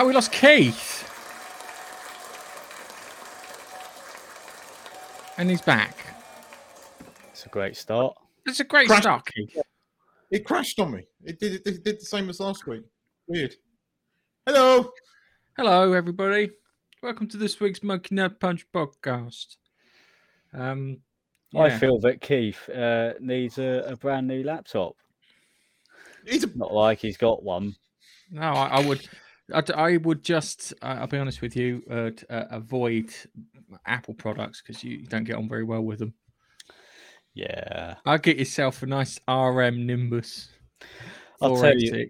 Oh, we lost Keith. And he's back. It's a great start. It's a great Crash- start, Keith. It crashed on me. It did. It did, it did the same as last week. Weird. Hello. Hello, everybody. Welcome to this week's Monkey Nut Punch podcast. Um, I feel that Keith uh, needs a, a brand new laptop. He's a, Not like he's got one. No, I, I would. I, I would just. Uh, I'll be honest with you, uh, uh, avoid Apple products because you, you don't get on very well with them. Yeah. I'll get yourself a nice RM Nimbus. I'll tell you,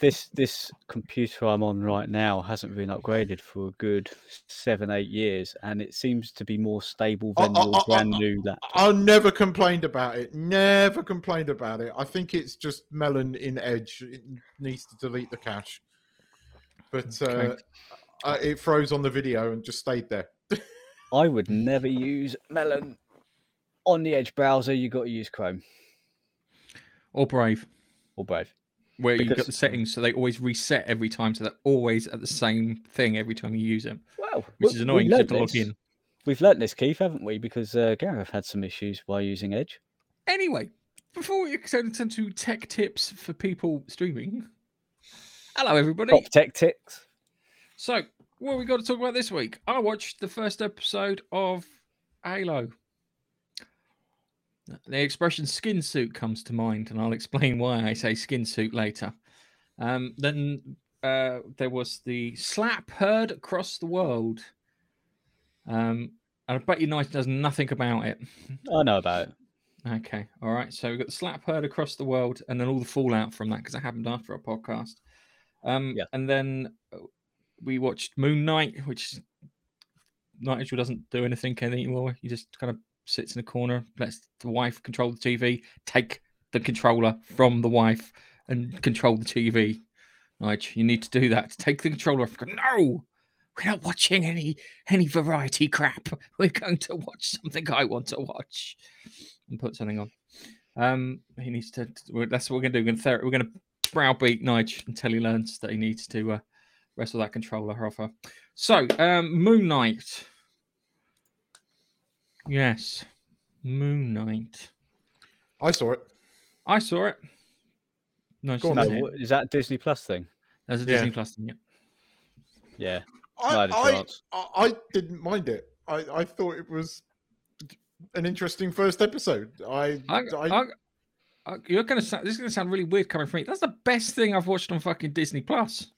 this this computer I'm on right now hasn't been upgraded for a good seven, eight years, and it seems to be more stable than Oh, your oh, oh, brand oh, new laptop. I never complained about it. Never complained about it. I think it's just melon in Edge. It needs to delete the cache. But uh, Okay. uh, it froze on the video and just stayed there. I would never use Melon on the Edge browser. You got to use Chrome or Brave, or Brave. where you've got the settings so they always reset every time, so they're always at the same thing every time you use them, Well, which we- is annoying. You have to log in. We've learnt this, Keith, haven't we? Because uh, Gareth had some issues while using Edge. Anyway, before we turn into tech tips for people streaming, hello everybody. Top tech ticks. So, what have we got to talk about this week? I watched the first episode of Halo. The expression skin suit comes to mind, and I'll explain why I say skin suit later. Um, then uh, there was the slap heard across the world. Um, and I bet you Knight does nothing about it. I know about it. Okay, all right. So we've got the slap heard across the world, and then all the fallout from that because it happened after our podcast. Um, Yeah. and then uh, we watched Moon Knight, which Nigel doesn't do anything anymore. He just kind of sits in a corner, lets the wife control the TV, take the controller from the wife, and control the TV. Nigel, you need to do that. Take the controller off. No, we're not watching any any variety crap. We're going to watch something I want to watch and put something on. Um, he needs to. That's what we're gonna do. We're gonna, ther- we're gonna browbeat Nige until he learns that he needs to uh, wrestle that controller off her. So, um, Moon Knight. Yes, Moon Knight. I saw it. I saw it. No, Go on, No, no, then. that Disney Plus thing? there's a Yeah. Disney Plus thing. Yeah. Yeah. I, I had a I, chance. I, I didn't mind it. I, I thought it was an interesting first episode. I, I, I, I, I, you're gonna. Sound, this is gonna sound really weird coming from me. That's the best thing I've watched on fucking Disney Plus,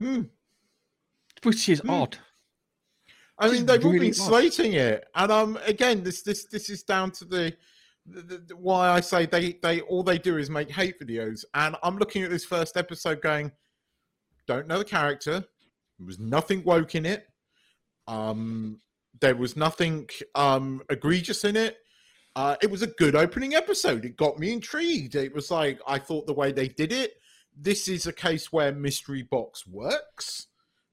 hmm. which is Hmm. odd. I mean, they've all really been odd. slating it, and um, again, this this this is down to the, the, the why I say they they all they do is make hate videos, and I'm looking at this first episode, going, don't know the character. There was nothing woke in it. Um, there was nothing um egregious in it. Uh, it was a good opening episode. It got me intrigued. It was like I thought the way they did it. This is a case where mystery box works.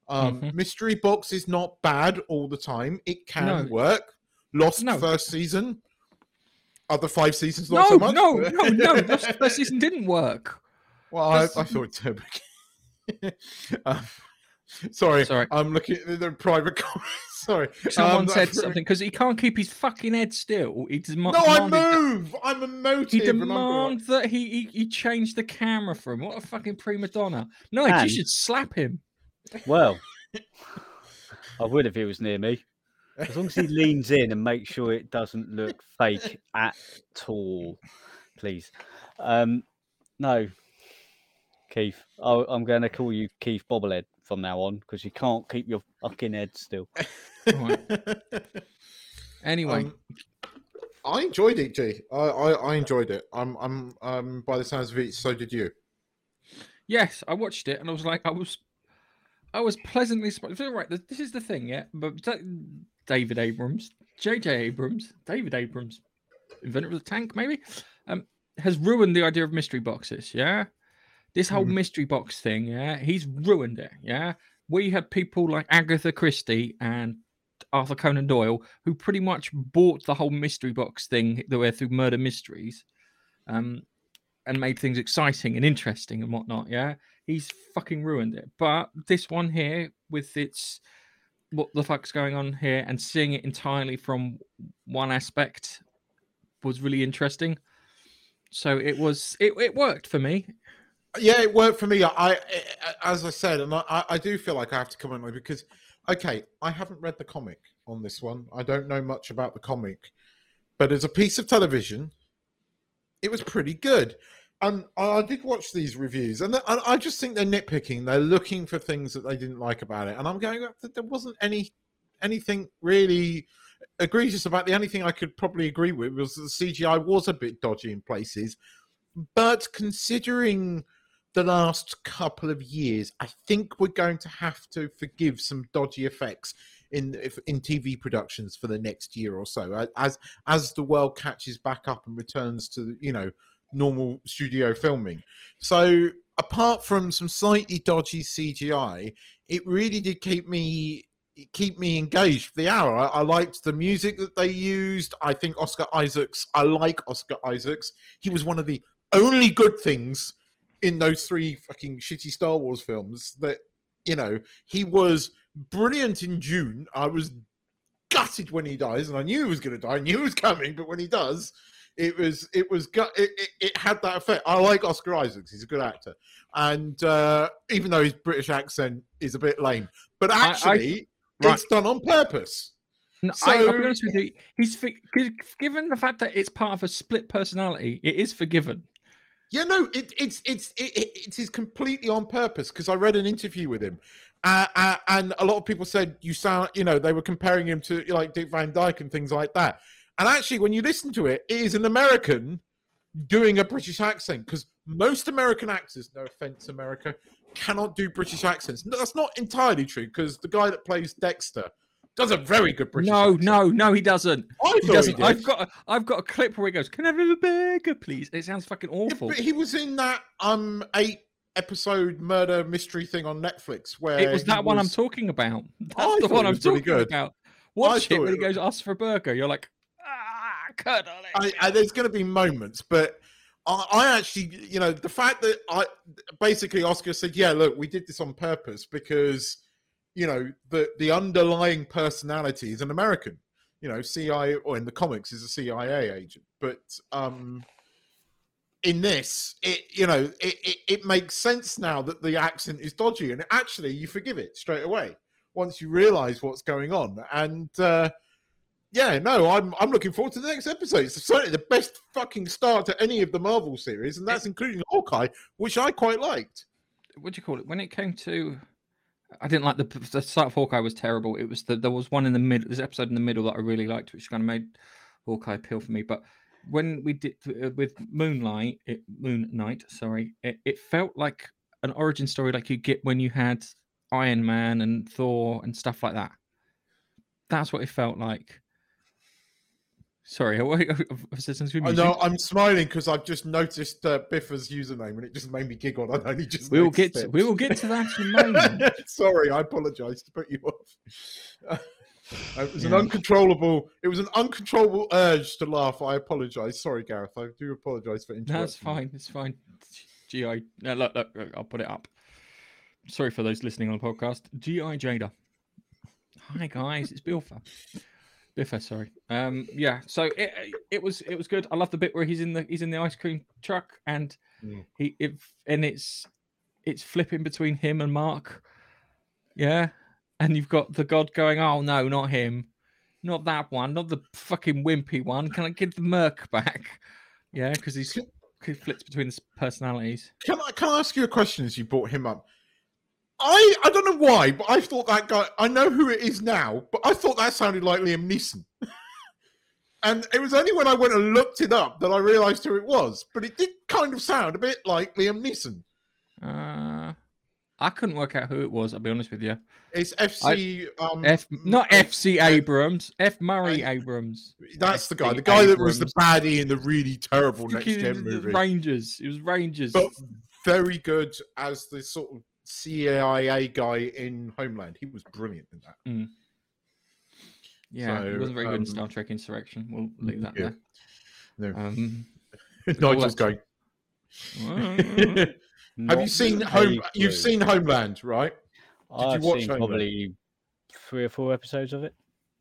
Um, Mhm. Mystery box is not bad all the time. It can No. work. Lost No. first season. Other five seasons No, so much. no, no, no. Lost first season didn't work. Well, I, I thought Turbo. um, sorry, Sorry. I'm looking at the private comments. Sorry, Someone Um, said that's- something because he can't keep his fucking head still. He dema- No, I demanded that- move. I'm emotive. He and demands that he, he he change the camera for him. What a fucking prima donna! No, you should slap him. Well, I would if he was near me. As long as he leans in and makes sure it doesn't look fake at all, please. Um, no, Keith. I, I'm going to call you Keith Bobblehead from now on because you can't keep your fucking head still. Right. Anyway, Um, I enjoyed it, G. I, I, I enjoyed it. I'm, I'm, um, by the sounds of it, so did you. yes, I watched it and I was like, I was, I was pleasantly surprised. Right, this is the thing, yeah. But David Abrams, J.J. Abrams, David Abrams, inventor of the tank, maybe, um, has ruined the idea of mystery boxes. Yeah, this whole Mhm. mystery box thing. Yeah, he's ruined it. Yeah, we had people like Agatha Christie and Arthur Conan Doyle who pretty much bought the whole mystery box thing that were through murder mysteries, um, and made things exciting and interesting and whatnot. Yeah, he's fucking ruined it. But this one here, with its what the fuck's going on here, and seeing it entirely from one aspect, was really interesting. So it was it, it worked for me. Yeah, it worked for me. I, I as I said, and I, I do feel like I have to comment on it because, okay, I haven't read the comic on this one. I don't know much about the comic, but as a piece of television, it was pretty good. And I did watch these reviews, and I just think they're nitpicking. They're looking for things that they didn't like about it, and I'm going. There wasn't any anything really egregious about the only thing I could probably agree with was the CGI was a bit dodgy in places, but considering the last couple of years, I think we're going to have to forgive some dodgy effects in in TV productions for the next year or so as as the world catches back up and returns to you know normal studio filming. So apart from some slightly dodgy CGI, it really did keep me keep me engaged for the hour. I, I, liked the music that they used. I think Oscar Isaacs. I like Oscar Isaacs. He was one of the only good things in those three fucking shitty Star Wars films. That you know he was brilliant in Dune. I was gutted when he dies, and I knew he was going to die. I knew he was coming, but when he does, it was it was it, it, it, had that effect. I like Oscar Isaacs; he's a good actor, and uh, even though his British accent is a bit lame, but actually, I, I, it's done on purpose. No, so, I, will be honest with you. He's given the fact that it's part of a split personality. It is forgiven. Yeah, no, it, it's it's it, it is completely on purpose because I read an interview with him, uh, uh, and a lot of people said you sound, you know, they were comparing him to like Dick Van Dyke and things like that. And actually, when you listen to it, it is an American doing a British accent because most American actors, no offense, America, cannot do British accents. No, that's not entirely true because the guy that plays Dexter does a very good British. No, accent. no, no, he doesn't. I he doesn't. He I've got, a, I've got a clip where he goes, "Can I have a burger, please?" It sounds fucking awful. Yeah, he was in that um eight episode murder mystery thing on Netflix where it was that one I'm talking about. That's the one I'm talking good. about. Watch it when he goes, "Ask for a burger." You're like, ah, cuddle I, I, there's going to be moments, but I, I, actually, you know, the fact that I basically Oscar said, "Yeah, look, we did this on purpose because." You know the the underlying personality is an American. You know, CIA or in the comics is a CIA agent, but um, in this, it you know it, it, it, makes sense now that the accent is dodgy, and actually you forgive it straight away once you realise what's going on. And uh, yeah, no, I'm I'm looking forward to the next episode. It's certainly the best fucking start to any of the Marvel series, and that's including Hawkeye, which I quite liked. What do you call it? When it came to, I didn't like the the start of Hawkeye was terrible. It was the, there was one in the middle, this episode in the middle that I really liked, which kind of made Hawkeye appeal for me. But when we did uh, with Moonlight, it, Moon Knight, sorry, it, it felt like an origin story like you get when you had Iron Man and Thor and stuff like that. That's what it felt like. Sorry, I know I'm smiling because I've just noticed uh, Biffa's username and it just made me giggle. I only just we will get to, we will get to that in a moment. Sorry, I apologise to put you off. it was yeah. an uncontrollable. It was an uncontrollable urge to laugh. I apologise. Sorry, Gareth. I do apologise for interrupting. That's fine. It's fine. GI. No, look, look, look, I'll put it up. Sorry for those listening on the podcast. GI Jada. Hi guys, it's Bilfa. Biffa, sorry. Um, yeah. So it it was it was good. I love the bit where he's in the he's in the ice cream truck and mm. he if and it's it's flipping between him and Mark. Yeah. And you've got the god going, Oh no, not him. Not that one, not the fucking wimpy one. Can I give the Merc back? Yeah, because he's he flips between the personalities. Can I can I ask you a question as you brought him up? I I don't know why, but I thought that guy. I know who it is now, but I thought that sounded like Liam Neeson. and it was only when I went and looked it up that I realised who it was. But it did kind of sound a bit like Liam Neeson. Uh, I couldn't work out who it was. I'll be honest with you. It's FC. I, um, F, not FC Abrams. F Murray Abrams. That's the guy. The guy Abrams. that was the baddie in the really terrible next gen movie. Rangers. It was Rangers. But very good as the sort of CIA guy in Homeland. He was brilliant in that. Mm. Yeah, so, he wasn't very um, good in um, Star Trek Insurrection. We'll leave that yeah. there. No. Um, Nigel's going. Have you seen a Home? clue. You've seen Homeland, right? I've watch seen Homeland? probably three or four episodes of it.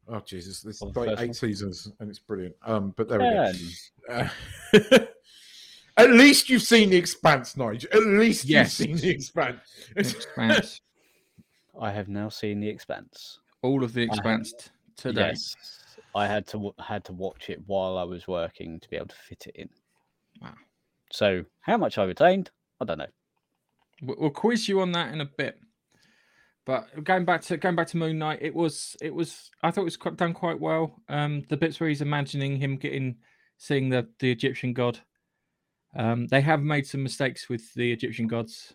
Oh Jesus, this is like eight one? seasons and it's brilliant. Um, but there Ten. we go. Uh, at least you've seen the Expanse, Nigel. At least Yes. you've seen the Expanse. Expanse. I have now seen The Expanse. All of the Expanse t- today. Yes, I had to had to watch it while I was working to be able to fit it in. Wow. So how much I retained, I don't know. We- We'll quiz you on that in a bit. But going back to going back to Moon Knight, it was it was I thought it was done quite well. Um, the bits where he's imagining him getting seeing the the Egyptian god. Um, they have made some mistakes with the Egyptian gods,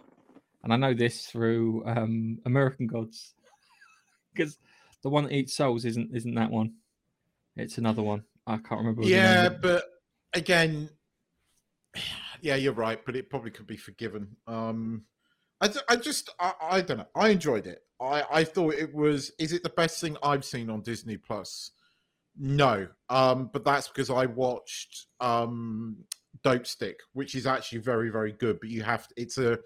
and I know this through um, American gods, because the one that eats souls isn't isn't that one. It's another one. I can't remember. Yeah, but again, yeah, you're right. But it probably could be forgiven. Um, I, I just, I, I don't know. I enjoyed it. I, I thought it was. Is it the best thing I've seen on Disney Plus? No, um, but that's because I watched um, Dopesick, which is actually very, very good. But you have, it's a,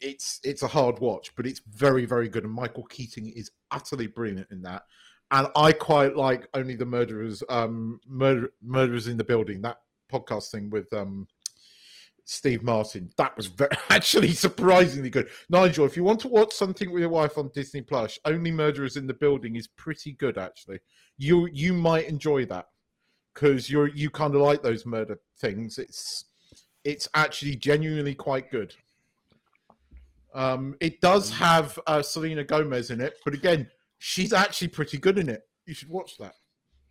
it's it's a hard watch, but it's very, very good. And Michael Keaton is utterly brilliant in that. And I quite like only the murderers, um, murder, murderers in the building. That podcast thing with um, Steve Martin. That was very, actually surprisingly good. Nigel, if you want to watch something with your wife on Disney Plus, only murderers in the building is pretty good. Actually, you you might enjoy that because you're you kind of like those murder things. It's it's actually genuinely quite good. Um, it does have uh, Selena Gomez in it, but again, she's actually pretty good in it. You should watch that.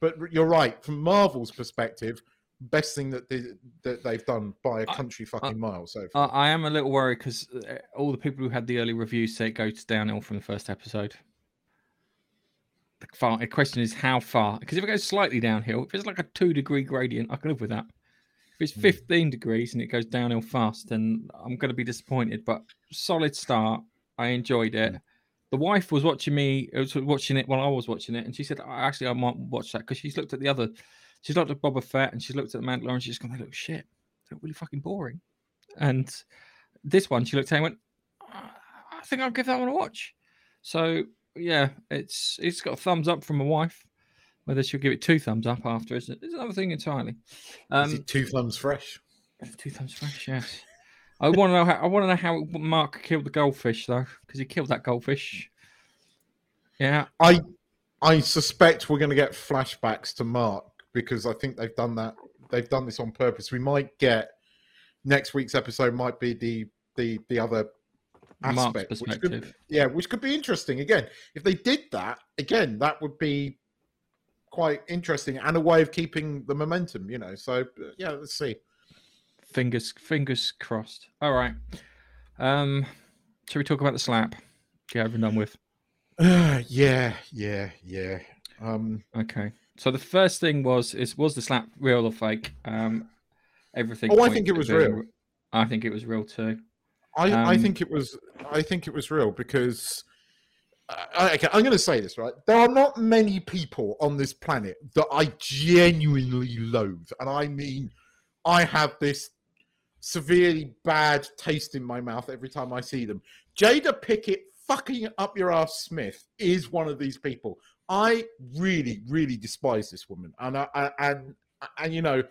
But you're right. From Marvel's perspective, best thing that they, that they've done by a country fucking mile so I. I am a little worried because all the people who had the early reviews say it goes downhill from the first episode. The, far, the question is how far? Because if it goes slightly downhill, if it's like a two degree gradient, I can live with that. If it's Hmm. 15 degrees and it goes downhill fast, then I'm going to be disappointed. But solid start. I enjoyed it. Hmm. The wife was watching me, uh, was watching it while I was watching it, and she said, "I- "Actually, I might watch that because she's looked at the other. She's looked at Boba Fett and she's looked at the Mandalorian. And she's gone, they look shit. They look really fucking boring." And this one, she looked at and went, "Ah, I think I'll give that one a watch. So yeah, it's it's got a thumbs up from my wife. Whether she'll give it two thumbs up after is another thing entirely. Is Um, it two thumbs fresh? two thumbs fresh, yes. I want to know how I want to know how Mark killed the goldfish though, because he killed that goldfish. Yeah, I I suspect we're going to get flashbacks to Mark because I think they've done that. They've done this on purpose. We might get next week's episode might be the the the other aspect, which could yeah, which could be interesting. Again, if they did that again, that would be quite interesting and a way of keeping the momentum. You know, so uh, yeah, let's see. Fingers fingers crossed. All right. Um, shall we talk about the slap? Get over and done with. yeah, yeah, yeah. Um, Okay. So the first thing was is was the slap real or fake? Um, everything. Oh, I think it was real. I think it was real too. I, I Um, think it was I think it was real because I, okay, I'm going to say this right. There are not many people on this planet that I genuinely loathe, and I mean, I have this severely bad taste in my mouth every time I see them. Jada Pinkett, fucking up your ass, Smith, is one of these people. I really, really despise this woman, and I, I and and you know.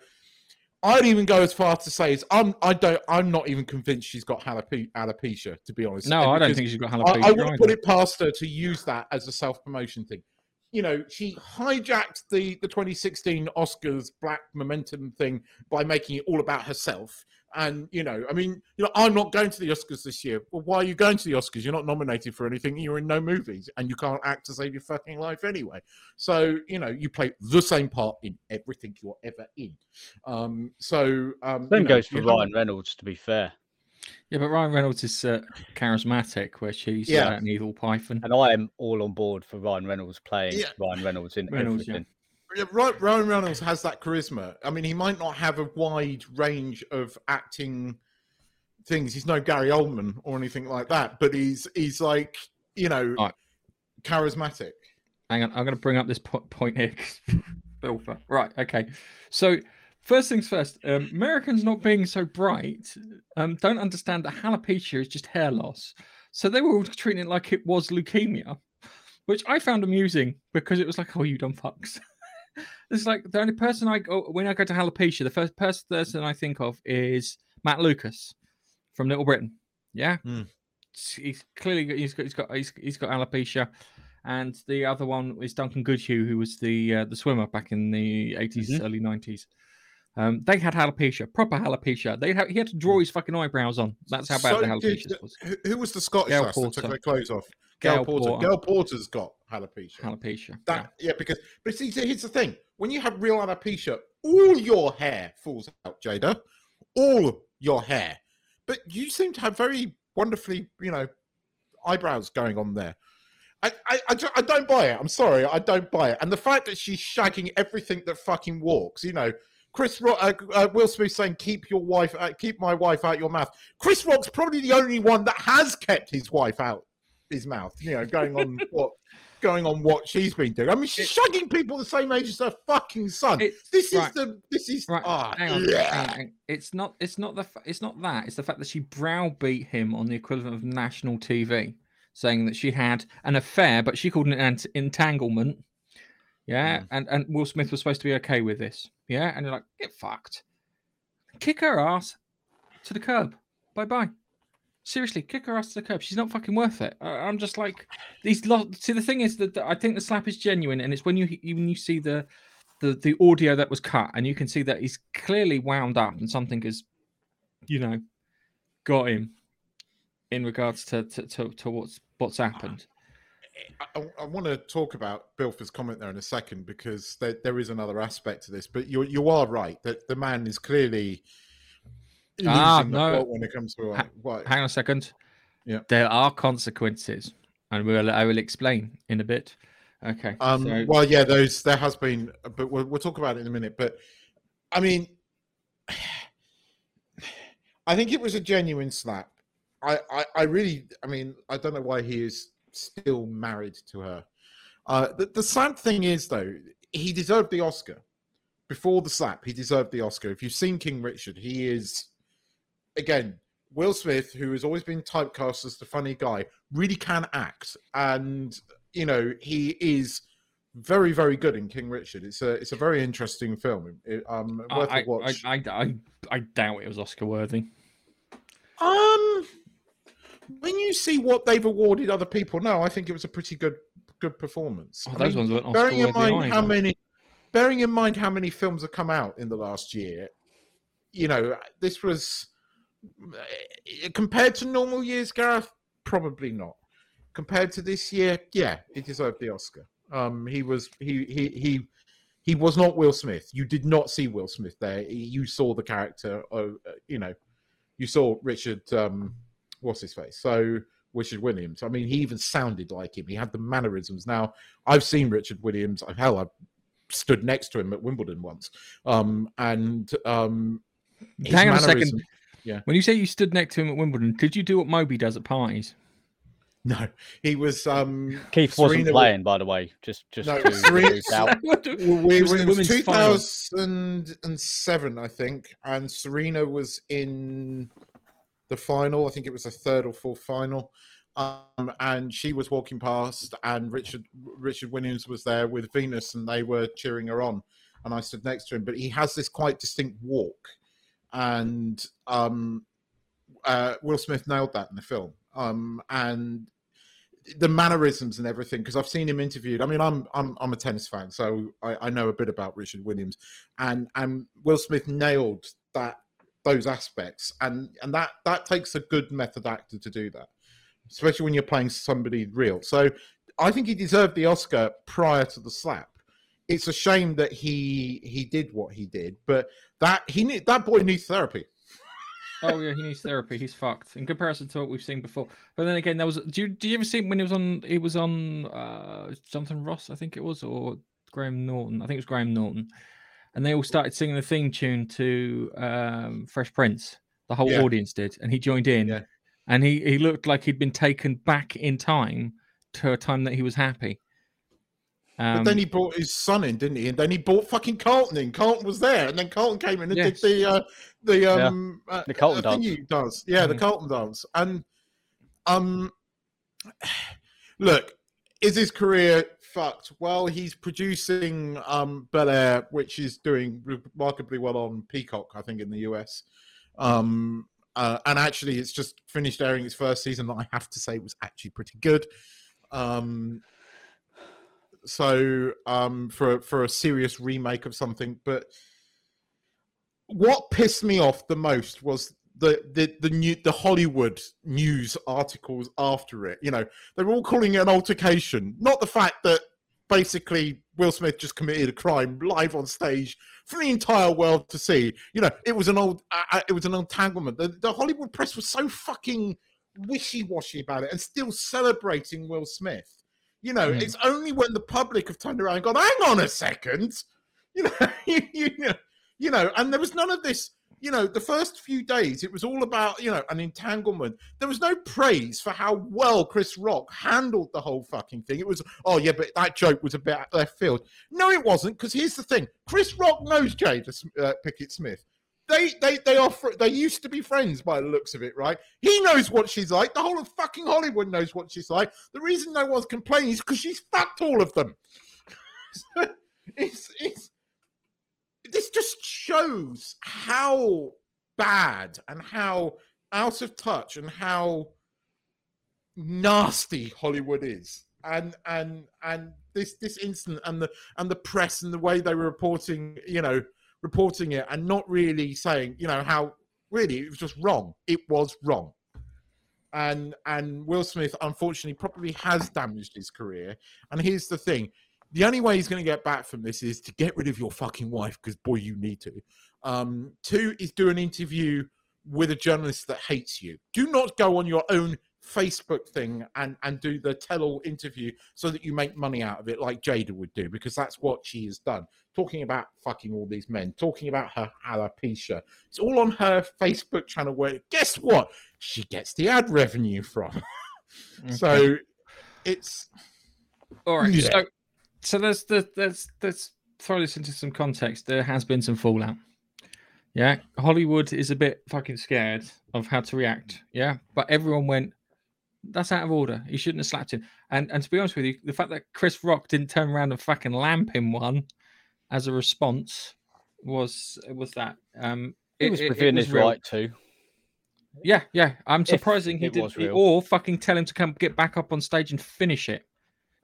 I'd even go as far to say is I'm I don't I'm not even convinced she's got alope- alopecia to be honest. No, And I don't think she's got I, jalapeno. I wouldn't put it past her to use that as a self promotion thing. You know, she hijacked the the 2016 Oscars Black Momentum thing by making it all about herself. And you know, I mean, you know, I'm not going to the Oscars this year. Well, why are you going to the Oscars? You're not nominated for anything. You're in no movies, and you can't act to save your fucking life anyway. So you know, you play the same part in everything you're ever in. Um, so um, Same you know, goes for you have- Ryan Reynolds, to be fair. Yeah, but Ryan Reynolds is uh, charismatic, where she's Yeah. uh, an evil python. And I am all on board for Ryan Reynolds playing Yeah. Ryan Reynolds in Reynolds, yeah. everything. Yeah, Ryan Reynolds has that charisma. I mean, he might not have a wide range of acting things. He's no Gary Oldman or anything like that, but he's he's like you know Right. charismatic. Hang on, I'm going to bring up this po- point here. Bill, fu- right, okay. So First things first, um, Americans not being so bright um, don't understand that alopecia is just hair loss. So they were all treating it like it was leukemia, which I found amusing because it was like, oh, you dumb fucks. it's like the only person I go when I go to alopecia, the first person I think of is Matt Lucas from Little Britain. Yeah, Mm. he's clearly he's got he's got he's, he's got alopecia, and the other one is Duncan Goodhew, who was the uh, the swimmer back in the 80s early nineties. Um, they had alopecia, proper alopecia. They had, he had to draw his fucking eyebrows on. That's how bad So the alopecia was. Who, was the Scottish Gail that took their clothes off? Gail Gail Porter. Porter. Gail Porter's got alopecia. Alopecia. That yeah. because but see, see, here's the thing: when you have real alopecia, all your hair falls out, Jada, all your hair. But you seem to have very wonderfully, you know, eyebrows going on there. I, I, I, I don't buy it. I'm sorry, I don't buy it. And the fact that she's shagging everything that fucking walks, you know. Chris Rock, uh, uh, Will Smith saying, "Keep your wife, uh, keep my wife out your mouth." Chris Rock's probably the only one that has kept his wife out his mouth. You know, going on what, going on what she's been doing. I mean, she's shagging people the same age as her fucking son. This is the, this is Right, ah, hang on, yeah. hang on, hang on. It's not. It's not the. It's not that. It's the fact that she browbeat him on the equivalent of national TV, saying that she had an affair, but she called it an entanglement. Yeah, Mm. and and Will Smith was supposed to be okay with this. Yeah, and you're like, get fucked. Kick her ass to the curb. Bye bye. Seriously, kick her ass to the curb. She's not fucking worth it. I, I'm just like these. Lo- See, the thing is that I think the slap is genuine, and it's when you when you see the the the audio that was cut, and you can see that he's clearly wound up, and something has, you know, got him in regards to to, to, to what's what's happened. I, I want to talk about Bilfer's comment there in a second because there, there is another aspect to this. But you you are right that the man is clearly Ah, no. when it comes to uh, Ha-. Hang on a second. Yeah. there are consequences, and we'll I will explain in a bit. Okay. Um, so- well, yeah, those there has been, but we'll, we'll talk about it in a minute. But I mean, I think it was a genuine slap. I, I, I really, I mean, I don't know why he is still married to her. Uh, the, the sad thing is, though, he deserved the Oscar. Before the slap, he deserved the Oscar. If you've seen King Richard, he is, again, Will Smith, who has always been typecast as the funny guy, really can act. And, you know, he is very, very good in King Richard. It's a it's a very interesting film. It, um, worth I, a watch. I, I, I, I doubt it was Oscar worthy. Um, when you see what they've awarded other people, no, I think it was a pretty good good performance. Oh, those mean, ones weren't bearing in mind how many, bearing in mind how many films have come out in the last year, you know, this was compared to normal years, Gareth, probably not. Compared to this year, yeah, he deserved the Oscar. Um, he was he he he he was not Will Smith. You did not see Will Smith there. You saw the character of uh, you know, you saw Richard. Um, what's his face? So Richard Williams. I mean, he even sounded like him. He had the mannerisms. Now I've seen Richard Williams. Hell, I stood next to him at Wimbledon once. Um, and um, Hang on a second. Mannerism- When you say you stood next to him at Wimbledon, did you do what Moby does at parties? No, he was. Um, Keith wasn't Serena wa- playing, by the way. Just, just No, to Serena- out. What do- Well, we, It was were the it was women's final. 2007, I think, and Serena was in the final. I think it was the third or fourth final. Um, and she was walking past, and Richard Richard Williams was there with Venus, and they were cheering her on. And I stood next to him, but he has this quite distinct walk, and um, uh, Will Smith nailed that in the film. Um, and the mannerisms and everything because I've seen him interviewed. I mean, I'm I'm I'm a tennis fan, so I, I know a bit about Richard Williams, and and Will Smith nailed that those aspects, and and that that takes a good method actor to do that, especially when you're playing somebody real. So I think he deserved the Oscar prior to the slap. It's a shame that he he did what he did, but that he need, that boy needs therapy. Oh yeah, he needs therapy. He's fucked in comparison to what we've seen before. But then again, there was. Do you, do you ever see when he was on? He was on uh, Jonathan Ross, I think it was, or Graham Norton. I think it was Graham Norton, and they all started singing the theme tune to um, Fresh Prince. The whole Yeah. audience did, and he joined in. Yeah. And he he looked like he'd been taken back in time to a time that he was happy. Um, but then he brought his son in, didn't he? And then he brought fucking Carlton in. Carlton was there, and then Carlton came in and Yes. did the uh, the um uh, The Carlton uh, dance. Yeah, the Mhm. Carlton dance. And um, look, is his career fucked? Well, he's producing um Bel Air, which is doing remarkably well on Peacock, I think, in the US. Um, uh, and actually, it's just finished airing its first season. That I have to say was actually pretty good. Um, so um, for for a serious remake of something, but what pissed me off the most was the the the new the Hollywood news articles after it. You know, they were all calling it an altercation, not the fact that basically Will Smith just committed a crime live on stage for the entire world to see. You know, it was an old uh, uh, it was an entanglement. The, the Hollywood press was so fucking wishy-washy about it and still celebrating Will Smith. You know, Mm. it's only when the public have turned around and gone, hang on a second. You know, you, you know, you know, and there was none of this. You know, the first few days, it was all about you know an entanglement. There was no praise for how well Chris Rock handled the whole fucking thing. It was, oh yeah, but that joke was a bit out left field. No, it wasn't. Because here's the thing: Chris Rock knows Jada uh, Pinkett Smith. They they they offer they used to be friends by the looks of it, right? He knows what she's like. The whole of fucking Hollywood knows what she's like. The reason no one's complaining is because she's fucked all of them. it's it's this just shows how bad and how out of touch and how nasty Hollywood is. And and and this this incident and the and the press and the way they were reporting, you know, reporting it and not really saying, you know, how really it was just wrong. It was wrong. And and Will Smith unfortunately probably has damaged his career. And here's the thing: the only way he's going to get back from this is to get rid of your fucking wife because boy, you need to. Um, two is do an interview with a journalist that hates you. Do not go on your own Facebook thing and and do the tell-all interview so that you make money out of it, like Jada would do, because that's what she has done. Talking about fucking all these men, talking about her alopecia. It's all on her Facebook channel. Where guess what? She gets the ad revenue from. So it's All right. Yeah. So, so let's, let's let's let's throw this into some context. There has been some fallout. Yeah, Hollywood is a bit fucking scared of how to react. Yeah, but everyone went, "That's out of order. He shouldn't have slapped him." And and to be honest with you, the fact that Chris Rock didn't turn around and fucking lamp him one as a response was was that. Um, He was within his right to. Yeah, yeah. I'm surprising he did not or fucking tell him to come get back up on stage and finish it.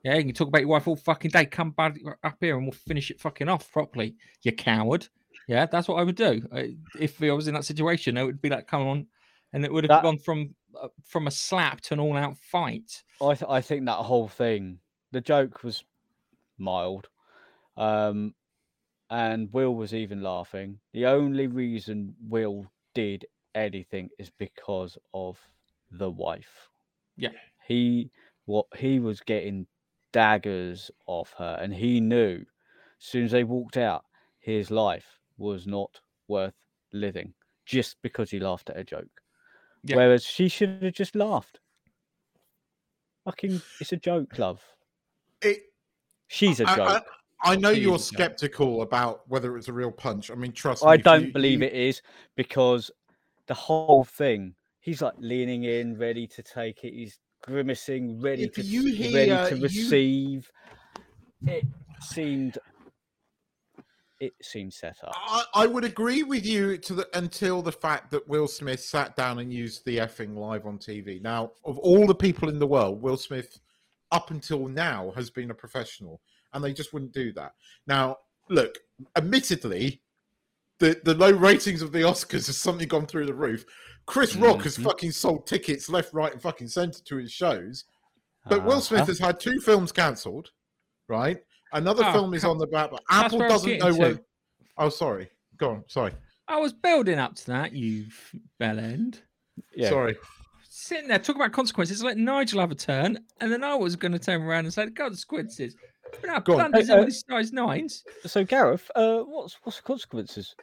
Yeah, you can talk about your wife all fucking day. Come back up here and we'll finish it fucking off properly. You coward. Yeah, that's what I would do if I was in that situation. It would be like, come on, and it would have That- gone from uh, from a slap to an all-out fight. I th- I think that whole thing, the joke was mild, um, and Will was even laughing. The only reason Will did anything is because of the wife. Yeah. he what he was getting daggers off her, and he knew as soon as they walked out, his life was not worth living just because he laughed at a joke. Yeah. Whereas she should have just laughed. Fucking, it's a joke, love. it. She's a I- joke. I, I know you're a joke. skeptical about whether it was a real punch. I mean, trust me. I don't you- believe you- it is because the whole thing, he's like leaning in, ready to take it. He's grimacing, ready Yeah, to but you s- ready hear- to you- receive. It seemed, it seemed set up. I, I would agree with you to the until the fact that Will Smith sat down and used the effing live on TV. Now, of all the people in the world, Will Smith, up until now, has been a professional, and they just wouldn't do that. Now, look, admittedly, the the low ratings of the Oscars has suddenly gone through the roof. Chris Rock has Mhm. fucking sold tickets left, right, and fucking centre to his shows. But Will Smith Uh-huh. has had two films cancelled, right? Another Oh, film is on the back. But Apple where doesn't know when. to. Oh, sorry. Go on. Sorry. I was building up to that, you bell end. yeah. Sorry. Sitting there talking about consequences, let Nigel have a turn, and then I was going to turn around and say, "God, consequences. But now Go on. blunders Hey, uh, with his size nines. So Gareth, uh, what's what's the consequences?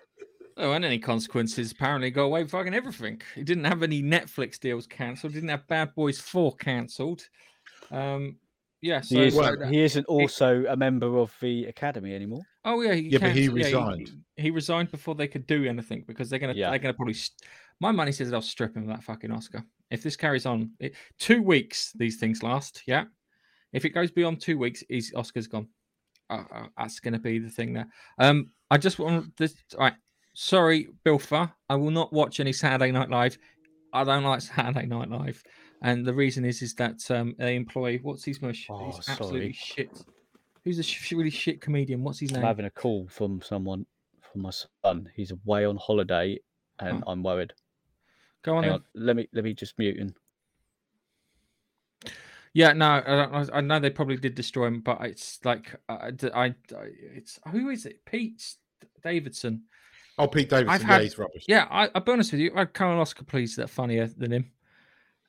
Oh, and any consequences apparently go away with fucking everything. He didn't have any Netflix deals cancelled. Didn't have Bad Boys Four cancelled. Um, Yeah, so He, is, Well, he isn't also a member of the academy anymore. oh yeah, he Yeah, but he cancelled- yeah, resigned. he, resigned before they could do anything because they're gonna Yeah. they're gonna probably. St- my money says they'll strip him of that fucking Oscar if this carries on. It, two weeks these things last. Yeah, if it goes beyond two weeks, his Oscar's gone. Uh, uh, that's gonna be the thing there. Um, I just want this. All right, sorry, Bilfer. I will not watch any Saturday Night Live. I don't like Saturday Night Live, and the reason is is that um, they employ what's his mush? Oh, He's absolutely sorry. shit. Who's a sh- really shit comedian? What's his name? I'm having a call from someone from my son. He's away on holiday, and I'm worried. Go on. On, let me let me just mute him. Yeah, no, I, don't, I know they probably did destroy him, but it's like I, I- I- it's who is it? Pete Davidson. Oh, Pete Davidson. I've yeah, had- he's rubbish. Yeah, I, I'll be honest with you. I had colonoscopies that funnier than him,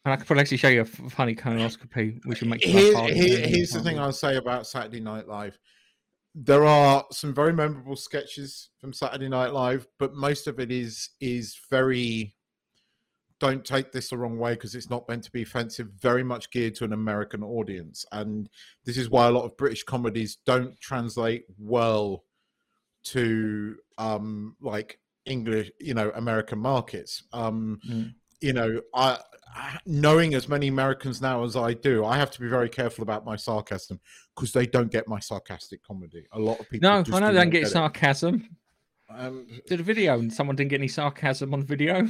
and I could probably actually show you a funny colonoscopy, which will make you laugh Here, here- here's the thing. I'll say about Saturday Night Live. There are some very memorable sketches from Saturday Night Live, but most of it is is very. Don't take this the wrong way because it's not meant to be offensive. Very much geared to an American audience, and this is why a lot of British comedies don't translate well to um like English, you know, American markets. Um, Mm. you know, I knowing as many Americans now as I do, I have to be very careful about my sarcasm because they don't get my sarcastic comedy. A lot of people. No, I know they don't get it. sarcasm. Um, Did a video and someone didn't get any sarcasm on the video.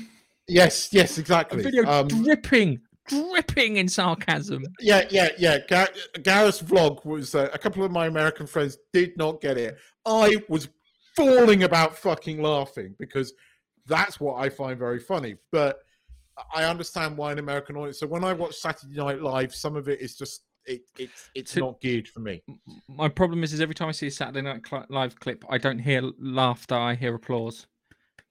Yes, yes, A exactly. video Um, dripping, dripping in sarcasm. yeah, yeah, yeah. Gar- Gareth's vlog was uh, a couple of my American friends did not get it. I was falling about fucking laughing because that's what I find very funny. But I understand why an American audience. So when I watch Saturday Night Live, some of it is just it, it's it's So- not geared for me. My problem is, is every time I see a Saturday Night Live clip, I don't hear laughter. I hear applause.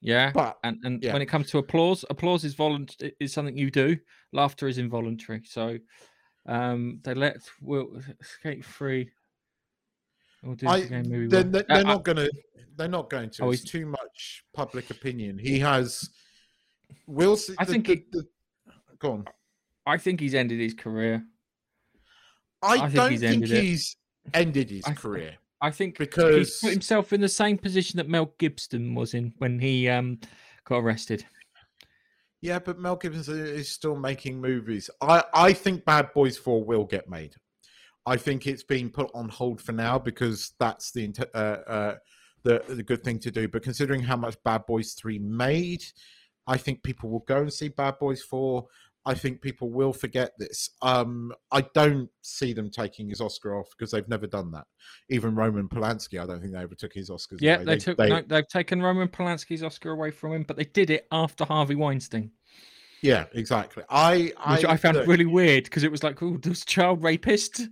Yeah, But and and yeah. when it comes to applause, applause is volunt is something you do. Laughter is involuntary. So, um, they let Will skate free. We'll I they're, Uh, they're uh, not gonna they're not going to. Oh, it's he's- too much public opinion. He has. Wilson. I the- think the- he- the- go on. I think he's ended his career. I, I think don't he's think it. he's ended his I career I think because he's put himself in the same position that Mel Gibson was in when he um got arrested. yeah, but Mel Gibson is still making movies. I I think Bad Boys Four will get made. I think it's been put on hold for now because that's the uh, uh, the the good thing to do. But considering how much Bad Boys Three made, I think people will go and see Bad Boys Four. I think people will forget this. Um, I don't see them taking his Oscar off because they've never done that. Even Roman Polanski, I don't think they ever took his Oscars. Yeah, away. they, took they- no, they've taken Roman Polanski's Oscar away from him, but they did it after Harvey Weinstein, yeah, exactly. I which I, found look, really weird because it was like, oh, this child rapist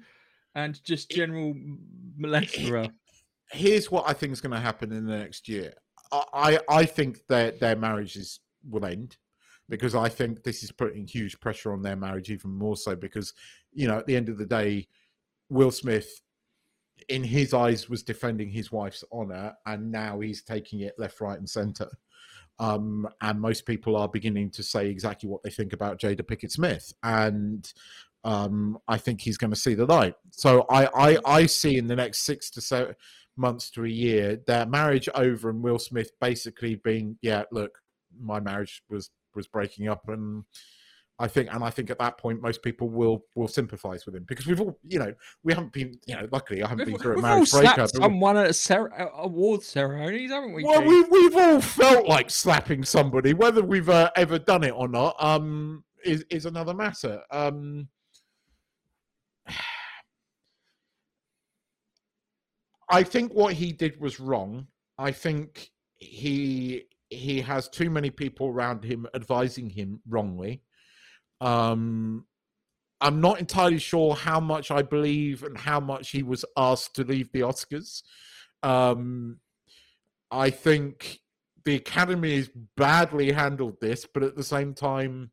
and just general molesterer. here's what I think is going to happen in the next year. I I, I think that their marriages will end because I think this is putting huge pressure on their marriage even more so because you know at the end of the day, Will Smith, in his eyes, was defending his wife's honor, and now he's taking it left, right, and center. Um, and most people are beginning to say exactly what they think about Jada Pinkett Smith, and um, I think he's going to see the light. So I, I, I see in the next six to seven months to a year their marriage over, and Will Smith basically being, yeah, look, my marriage was was breaking up, and I think, and I think at that point most people will will sympathise with him because we've all, you know, we haven't been, you know, luckily I haven't We've, been through a marriage breakup. but we- someone at a cer- uh, award ceremonies, haven't we? well, we, we've all felt like slapping somebody. Whether we've uh, ever done it or not um, is, is another matter. Um, I think what he did was wrong. I think he he has too many people around him advising him wrongly. Um, I'm not entirely sure how much I believe and how much he was asked to leave the Oscars. Um, I think the Academy has badly handled this, but at the same time,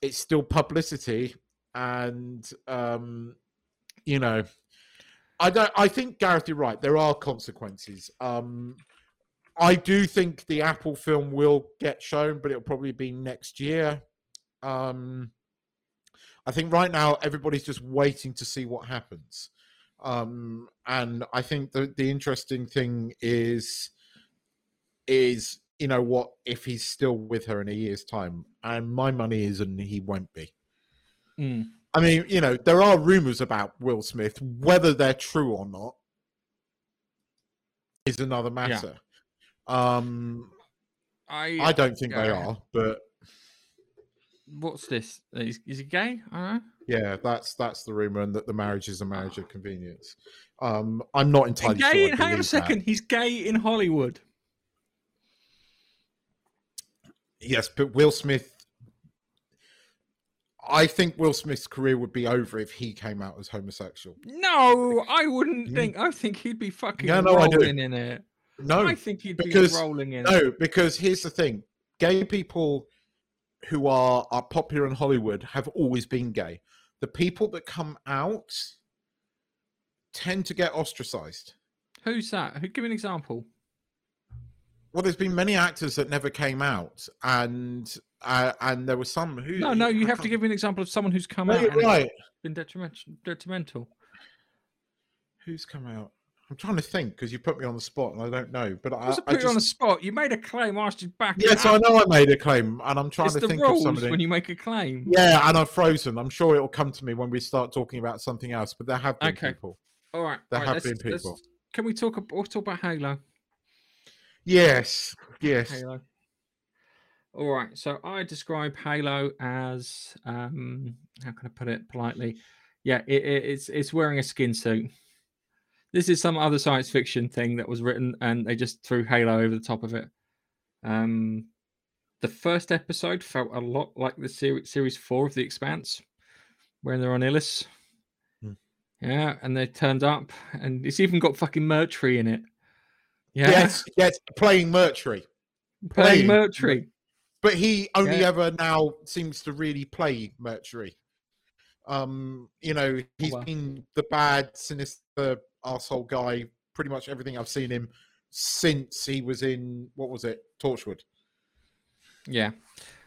it's still publicity, and um, you know, I don't. I think Gareth, you're right. There are consequences. Um, I do think the Apple film will get shown, but it'll probably be next year. Um, I think right now everybody's just waiting to see what happens. Um, and I think the the interesting thing is is you know what if he's still with her in a year's time, and my money is, and he won't be. Mm. I mean, you know, there are rumors about Will Smith, whether they're true or not is another matter. Um, I I don't think they are, but What's this? Is, is he gay? Know. yeah, that's that's the rumor, and that the marriage is a marriage of convenience. Um, I'm not entirely gay? sure. Hang on a believe that. second. He's gay in Hollywood. Yes, but Will Smith. I think Will Smith's career would be over if he came out as homosexual. No, I wouldn't Mm. think. I think he'd be fucking Yeah, no, rolling in it. No, I think he'd because- be rolling in no, because here's the thing: gay people who are are popular in Hollywood have always been gay. The people that come out tend to get ostracized. Who's that? Who? Give me an example. Well, there's been many actors that never came out, and uh, and there were some who. No, no, you have to give me an example of someone who's come No, out and right. been detrimental. detrimental. Who's come out? I'm trying to think because you put me on the spot and I don't know. But I, I was I put you on the spot. You made a claim. I asked you back. yes, I know I made a claim, and I'm trying It's to think of something. when you make a claim. Yeah, and I've frozen. I'm sure it'll come to me when we start talking about something else. But there have been Okay. people. All right. There all have let's- been people. Can we talk? ab- We'll talk about Halo. Yes, yes. Halo. All right. So I describe Halo as um, how can I put it politely? Yeah, it, it, it's it's wearing a skin suit. This is some other science fiction thing that was written, and they just threw Halo over the top of it. Um, the first episode felt a lot like the series series four of The Expanse, when they're on Ilus. Hmm. Yeah, and they turned up, and it's even got fucking Murtry in it. Yeah, Yes, yes, playing Murtry. playing playing Murtry. But he only Yeah. ever now seems to really play Murtry. Um, you know, he's well. been the bad, sinister asshole guy. Pretty much everything I've seen him since he was in what was it, Torchwood. Yeah.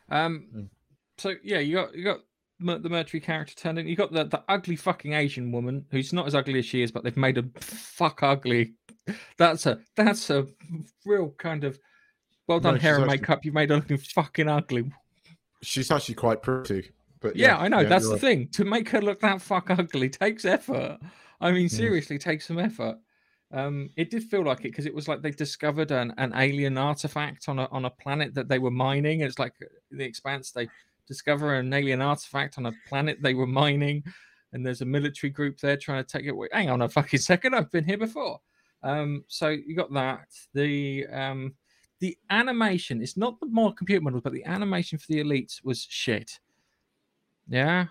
Um. Mm. So yeah, you got you got the Murtry character turned in. You got the the ugly fucking Asian woman who's not as ugly as she is, but they've made her fuck ugly. That's a that's a real kind of well No, done hair and actually- makeup. You made her looking fucking ugly. She's actually quite pretty. But Yeah, I know. yeah, that's the right. thing. To make her look that fuck ugly takes effort. I mean, seriously, takes some effort. Um, it did feel like it because it was like they discovered an, an alien artifact on a on a planet that they were mining. It's like in the expanse they discover an alien artifact on a planet they were mining, and there's a military group there trying to take it away. Hang on a fucking second, I've been here before. Um, so you got that. The um the animation, it's not the more computer models, but the animation for the elites was shit. Yeah.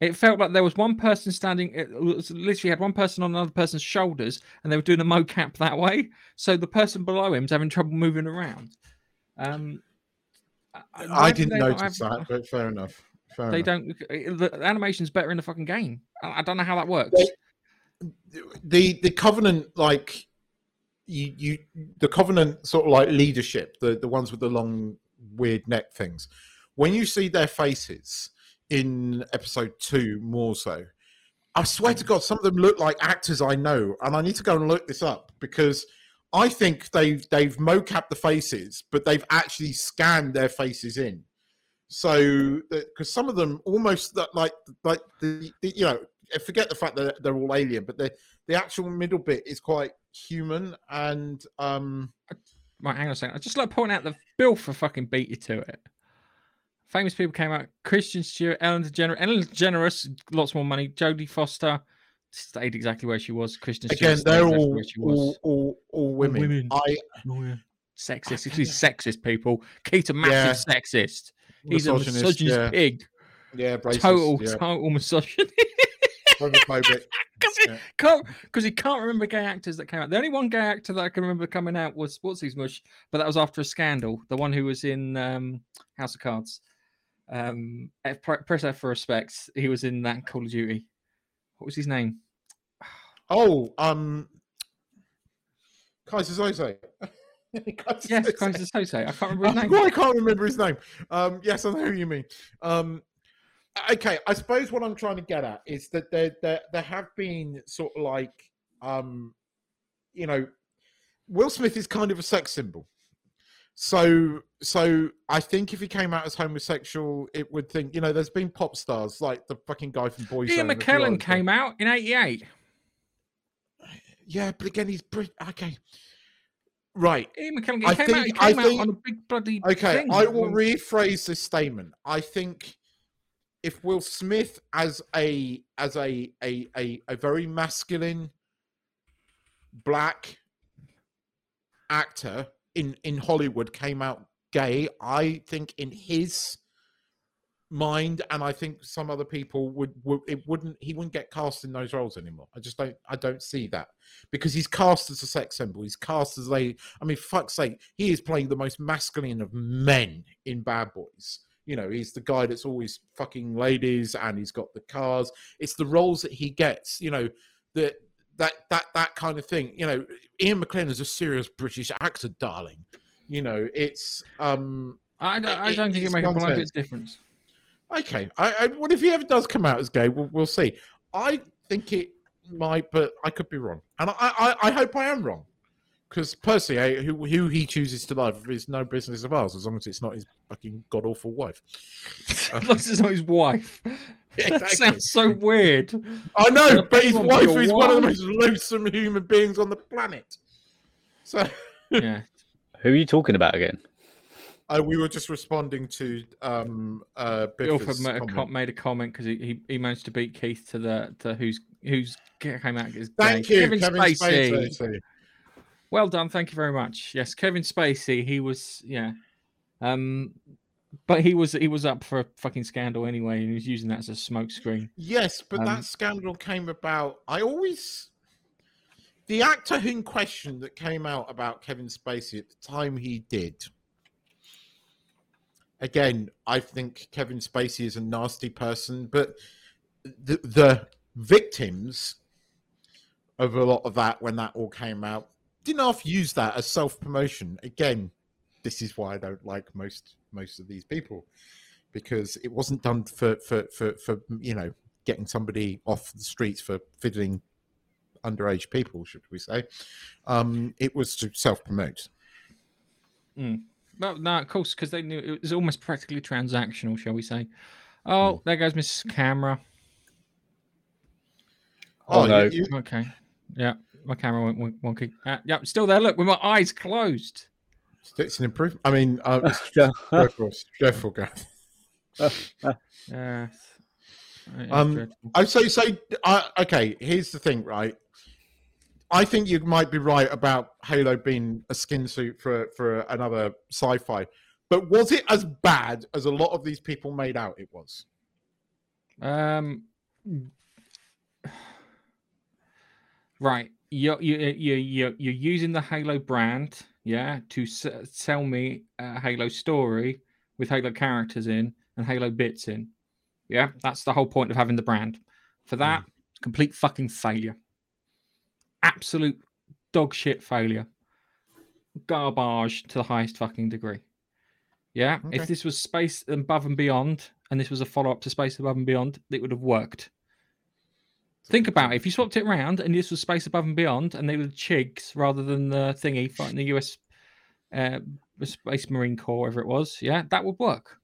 It felt like there was one person standing, it was literally had one person on another person's shoulders and they were doing a mocap that way. So the person below him him's having trouble moving around. Um, I- I didn't notice have- that, but fair enough. Fair They enough. don't, the animation's better in the fucking game. I I don't know how that works. They- the the covenant like you you the covenant sort of like leadership the the ones with the long weird neck things when you see their faces in episode two more so i swear to god some of them look like actors i know and i need to go and look this up because i think they've they've mocapped the faces but they've actually scanned their faces in so because some of them almost that like like the, the you know forget the fact that they're all alien but the the actual middle bit is quite human and um Right, hang on a second. I just like to point out that Bilfer fucking beat you to it. Famous people came out: Kristen Stewart, Ellen DeGeneres, Ellen DeGeneres, lots more money. Jodie Foster stayed exactly where she was. Kristen Stewart stayed they're exactly all where she was. all, all all women. women. i Oh, yeah. Sexist. I He's sexist, people. Keith a massive sexist. He's a misogynist, misogynist yeah, pig. yeah racist, total, yeah, total misogyny. homophobic. Because he Yeah. can't, he can't remember gay actors that came out. The only one gay actor that I can remember coming out was what's his mush, but that was after a scandal. The one who was in um, House of Cards. Um, press F for respect. He was in that Call of Duty. What was his name? oh um Keyser Söze. Yes, Keyser Söze. I can't remember his name. I can't remember his name. Um, yes, I know who you mean. Um, okay, I suppose what I'm trying to get at is that there there there have been sort of like um you know Will Smith is kind of a sex symbol. So so I think if he came out as homosexual, it would think, you know, there's been pop stars like the fucking guy from Boys. Ian McKellen came out in '88. Yeah, but again, he's Brit. Okay, right. Ian McKellen he I came, think- out, he I came think- out on a big bloody. Okay, thing. I will rephrase this statement. I think if Will Smith as a as a a a, a very masculine black actor in in Hollywood came out gay, I think in his mind and I think some other people would, would it wouldn't he wouldn't get cast in those roles anymore. I just don't I don't see that. Because he's cast as a sex symbol. He's cast as a I mean fuck's sake, he is playing the most masculine of men in Bad Boys. You know, he's the guy that's always fucking ladies and he's got the cars. It's the roles that he gets, you know, that that that that kind of thing. You know, Ian McKellen is a serious British actor, darling. You know, it's um I don't, I don't think it makes a blanket nonsense. difference. Okay. I, I what if he ever does come out as gay? We'll, we'll see. I think it might, but I could be wrong, and I I, I hope I am wrong. Because personally, I, who who he chooses to love is no business of ours, as long as it's not his fucking god awful wife. As long as it's not his wife. That sounds so weird. I know, but his wife is one of the most loathsome human beings on the planet. So Yeah. Who are you talking about again? uh, we were just responding to um uh Ilford Biff's made a, comment. com- made a comment because he, he, he managed to beat Keith to the to who's who's came out as Thank gay. you, Kevin, Kevin Spacey. Spacey. Well done, thank you very much. Yes, Kevin Spacey. He was yeah, um, but he was he was up for a fucking scandal anyway, and he was using that as a smokescreen. Yes, but Um, that scandal came about. I always the actor in question that came out about Kevin Spacey at the time he did. Again, I think Kevin Spacey is a nasty person, but the the victims of a lot of that when that all came out didn't half use that as self promotion. Again, this is why I don't like most most of these people because it wasn't done for for for, for you know getting somebody off the streets for fiddling underage people, should we say? Um, it was to self promote. Well, no, of course, because they knew it was almost practically transactional, shall we say? Oh, there goes Mrs. Camera. Oh, no. you- you- Okay, yeah, my camera went won- wonky. Uh, yeah, still there. Look, with my eyes closed. It's an improvement. I mean, uh, it's Yeah. dreadful, it's dreadful, Gareth. Yeah. It is Um. I say, say, uh, okay. Here's the thing, right? I think you might be right about Halo being a skin suit for for another sci-fi, but was it as bad as a lot of these people made out it was? Um, right. You're, you you you you're using the Halo brand, yeah, to s- uh, sell me a Halo story with Halo characters in and Halo bits in. Yeah, that's the whole point of having the brand. For that, mm. complete fucking failure. Absolute dog shit failure. Garbage to the highest fucking degree. Yeah, Okay. if this was Space Above and Beyond, and this was a follow up to Space Above and Beyond, it would have worked. Think about it. If you swapped it around and this was Space Above and Beyond, and they were the Chigs rather than the thingy fighting the US uh, Space Marine Corps, whatever it was, yeah, that would work.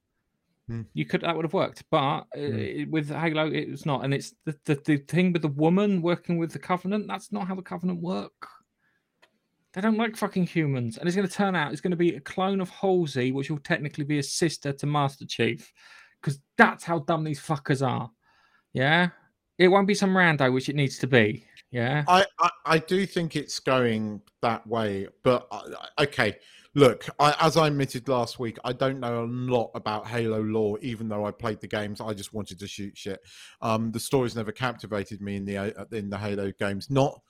Hmm. You could that would have worked, but uh, with Halo, it was not. And it's the, the the thing with the woman working with the Covenant. That's not how the Covenant work. They don't like fucking humans, and it's going to turn out it's going to be a clone of Halsey, which will technically be a sister to Master Chief, because that's how dumb these fuckers are. Yeah, it won't be some rando, which it needs to be. Yeah, I, I, I do think it's going that way, but uh, okay. Look, I, as I admitted last week, I don't know a lot about Halo lore, even though I played the games. I just wanted to shoot shit. Um, the stories never captivated me in the uh, in the Halo games. Not,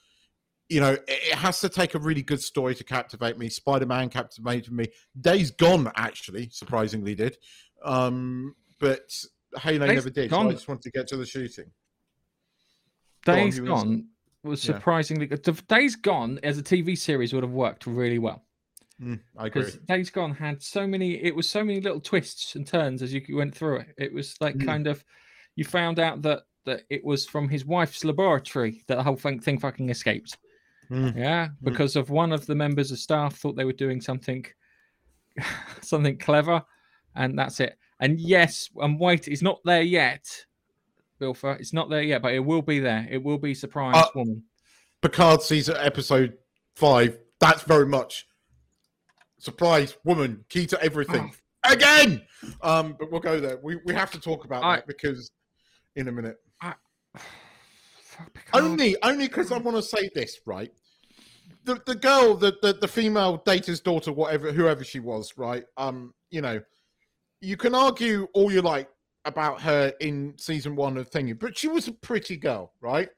you know, it, it has to take a really good story to captivate me. Spider Man captivated me. Days Gone actually surprisingly did, um, but Halo Days never did. So I just wanted to get to the shooting. Days you were gonna say- Gone was Yeah. surprisingly good. The Days Gone as a TV series would have worked really well. Mm, I agree. because Days Gone had so many. It was so many little twists and turns as you went through it. It was like Mm. kind of you found out that that it was from his wife's laboratory that the whole thing, thing fucking escaped. Mm. Yeah, because of one of the members of staff thought they were doing something something clever, and that's it. And yes, and wait, it's not there yet, Bilfer. It's not there yet, but it will be there. It will be surprise Uh, woman. Picard season episode five. That's very much surprise woman, key to everything. Again. Um, but we'll go there. We we have to talk about I- that because in a minute. Picard. Only only because I want to say this, right? The the girl, the, the the female data's daughter, whatever whoever she was, right? Um, you know, you can argue all you like about her in season one of Thingy, but she was a pretty girl, right?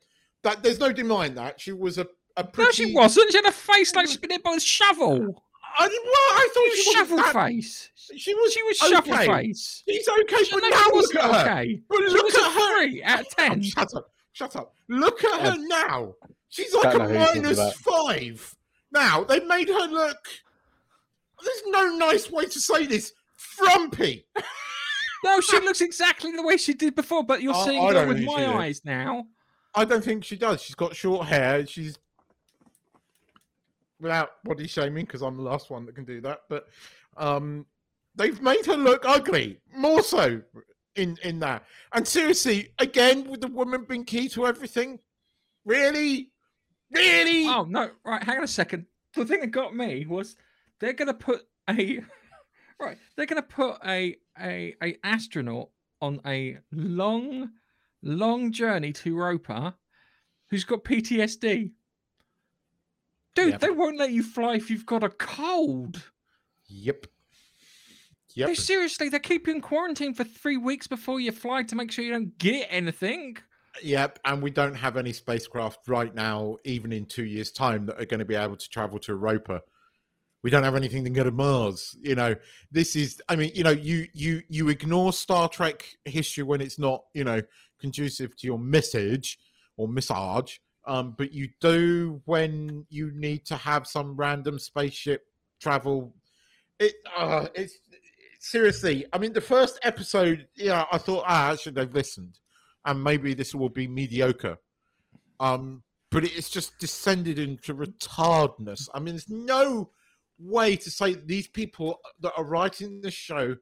That there's no denying that. She was a, a pretty No, she wasn't. She had a face like mm. she'd been hit by a shovel. I, well, I thought she shovel was that, face. She was She was okay. shovel face. She's okay, She, but no, now she look wasn't at her. okay. But She look was at a her. three out of Oh, ten. shut up. Shut up. Look at her now. She's like a know who you're talking minus about. five. Now, they made her look. There's no nice way to say this. Frumpy. No, she looks exactly the way she did before, but you're I- seeing I her don't with think she my did. eyes now. I don't think she does. She's got short hair. She's without body shaming because I'm the last one that can do that. But um, they've made her look ugly more so in in that. And seriously, again, with the woman being key to everything, really, really. Oh no! Right, hang on a second. The thing that got me was they're gonna put a right. They're gonna put a a a astronaut on a long, long journey to Europa, who's got PTSD. Dude, Yeah. they won't let you fly if you've got a cold. Yep. They Yep. seriously, they keep you in quarantine for three weeks before you fly to make sure you don't get anything. Yep. And we don't have any spacecraft right now, even in two years' time, that are going to be able to travel to Europa. We don't have anything to go to Mars. You know, this is. I mean, you know, you you you ignore Star Trek history when it's not, you know, conducive to your message or message. Um, but you do when you need to have some random spaceship travel. It uh, it's seriously. I mean, the first episode, yeah, I thought, ah, actually, they've listened, and maybe this will be mediocre. Um, but it's just descended into retardness. I mean, there's no way to say these people that are writing the show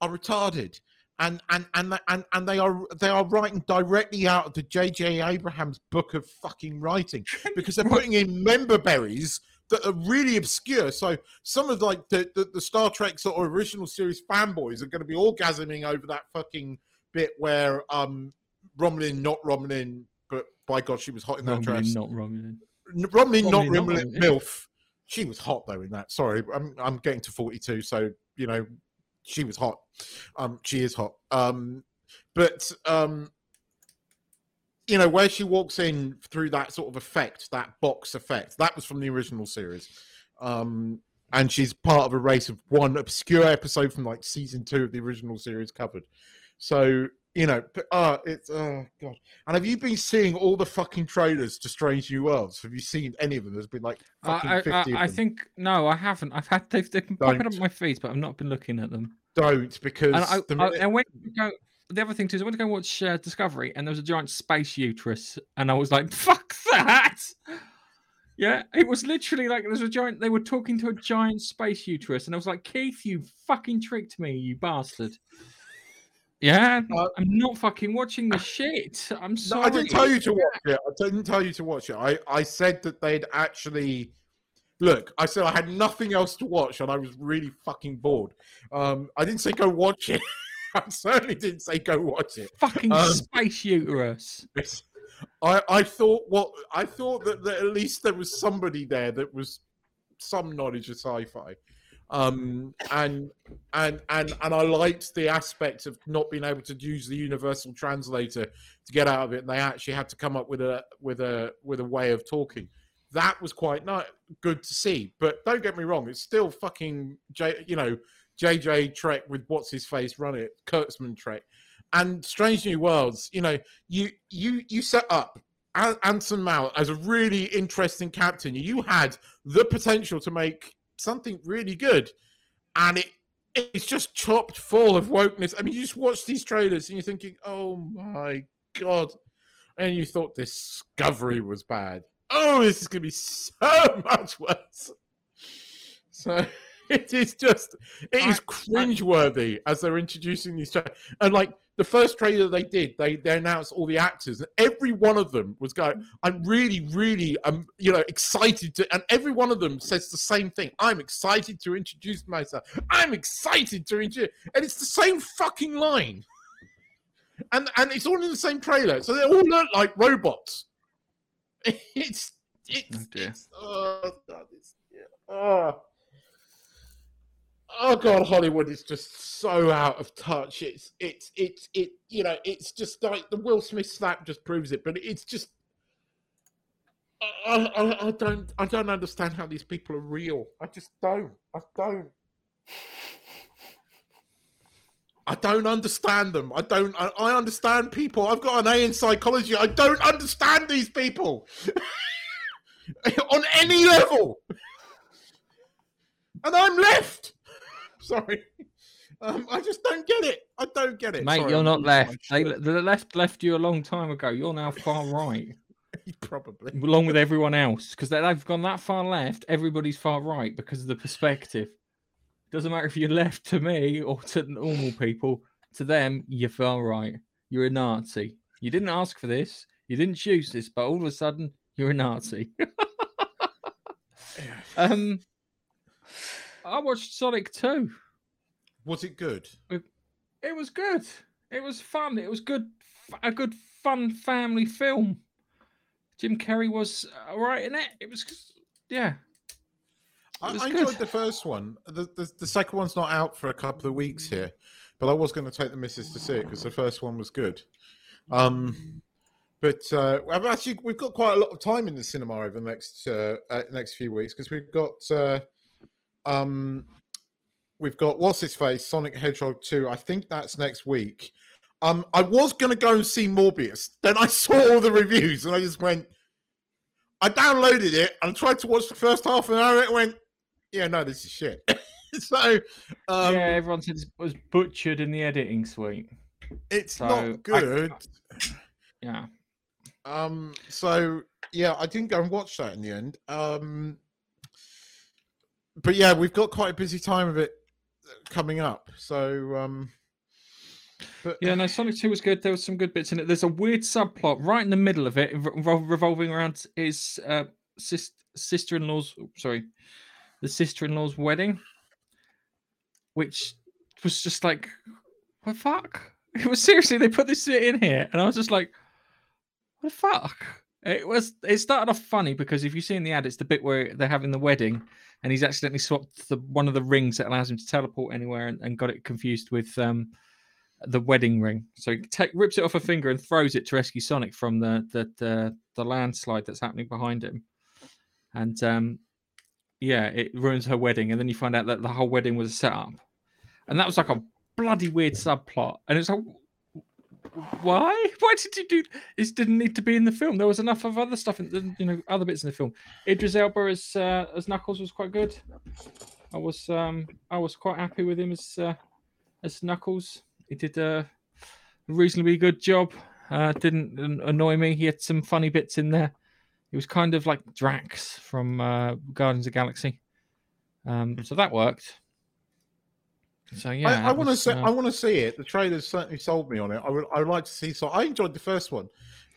are retarded. And and and and and they are they are writing directly out of the J.J. Abrams book of fucking writing because they're putting in member berries that are really obscure. So some of like the, the, the Star Trek sort of original series fanboys are going to be orgasming over that fucking bit where um Romulin, not Romulin, but by God, she was hot in that dress. not Romulan. N- Romulin, not Romulin, not Romulin, Romulin. MILF. She was hot though in that. Sorry, I'm I'm getting to 42, so you know, she was hot. Um, she is hot. Um, but um, you know, where she walks in through that sort of effect, that box effect, that was from the original series. Um, and she's part of a race of one obscure episode from like season two of the original series covered. So you know, but, uh, it's oh god. And have you been seeing all the fucking trailers to Strange New Worlds? Have you seen any of them? There's been like fucking I, I, fifty. I, I of them. think no, I haven't. I've had they've, they've been popping up my feeds, but I've not been looking at them. don't because And I, the I, minute- I went to go. The other thing too is I went to go watch uh, Discovery, and there was a giant space uterus, and I was like, "Fuck that!" Yeah, it was literally like there's a giant. They were talking to a giant space uterus, and I was like, "Keith, you fucking tricked me, you bastard." Yeah, Uh, I'm not fucking watching the shit. I'm sorry. No. I didn't tell you to watch it. I didn't tell you to watch it. I, I said that they'd actually look. I said I had nothing else to watch, and I was really fucking bored. Um, I didn't say go watch it. I certainly didn't say go watch it. Fucking Um, space uterus. I I thought what I thought that, that at least there was somebody there that was some knowledge of sci-fi. Um and and and and I liked the aspect of not being able to use the universal translator to get out of it. And they actually had to come up with a with a with a way of talking. That was quite nice, good to see. But don't get me wrong, it's still fucking J, you know JJ Trek with what's his face run it, Kurtzman Trek, and Strange New Worlds. You know, you you you set up Anson Mount as a really interesting captain. You had the potential to make something really good, and it it's just chopped full of wokeness. I mean, you just watch these trailers and you're thinking, "Oh my god!" And you thought Discovery was bad. Oh, this is going to be so much worse. So it is just, it is cringeworthy as they're introducing these trailers. And like the first trailer they did, they they announced all the actors, and every one of them was going, "I'm really, really, um, you know, excited to," and every one of them says the same thing. I'm excited to introduce myself. I'm excited to introduce, and it's the same fucking line, and and it's all in the same trailer, so they all look like robots. It's it's, Oh, it's oh god, it's yeah, oh. Oh god, Hollywood is just so out of touch. It's it's it's it you know, it's just like the Will Smith slap just proves it, but it's just I, I, I don't I don't understand how these people are real. I just don't. I don't. I don't understand them. I don't. I, I understand people. I've got an A in psychology. I don't understand these people on any level, and I'm left. Sorry, um, I just don't get it. I don't get it, Mate, Sorry, you're I'm not left. They, the left left you a long time ago. You're now far right, Probably. along with everyone else, because they've gone that far left. Everybody's far right because of the perspective. Doesn't matter if you're left to me or to normal people. To them, you're far right. You're a Nazi. You didn't ask for this. You didn't choose this, but all of a sudden, you're a Nazi. um, I watched Sonic 2. Was it good? It was good. It was fun. It was good. A good fun family film. Jim Carrey was all right in it. It was, yeah. I, was I good. enjoyed the first one. The, the the second one's not out for a couple of weeks here, but I was going to take the missus to see it because the first one was good. Um, but uh, I've actually we've got quite a lot of time in the cinema over the next uh, uh, next few weeks because we've got uh, um, we've got what's his face Sonic Hedgehog two. I think that's next week. Um, I was going to go and see Morbius, then I saw all the reviews and I just went. I downloaded it and tried to watch the first half an hour. It went, yeah, no, this is shit. so, um, yeah, everyone said it was butchered in the editing suite. it's so not good. Yeah. Um, so yeah, I didn't go and watch that in the end. Um, but yeah, we've got quite a busy time of it coming up. So, um, but Yeah, no, Sonic 2 was good. There was some good bits in it. There's a weird subplot right in the middle of it, revolving around his uh, sis- sister in law's, sorry, the sister in law's wedding, which was just like, what the fuck? It was seriously, they put this in here, and I was just like, what the fuck? It was. It started off funny because if you see in the ad, it's the bit where they're having the wedding, and he's accidentally swapped the one of the rings that allows him to teleport anywhere, and, and got it confused with um, the wedding ring. So he take, rips it off a finger and throws it to rescue Sonic from the the the, the landslide that's happening behind him. And um, yeah, it ruins her wedding, and then you find out that the whole wedding was a setup, and that was like a bloody weird subplot. And it's like, why? Why did you do? This didn't need to be in the film. There was enough of other stuff, in the, you know, other bits in the film. Idris Elba as uh, as Knuckles was quite good. I was um I was quite happy with him as uh, as Knuckles. He did a reasonably good job. Uh, didn't annoy me. He had some funny bits in there. He was kind of like Drax from uh, Guardians of Galaxy. Um, so that worked. So yeah, I, I want to see. uh, I want to see it. The trailers certainly sold me on it. I would. I would like to see. So I enjoyed the first one.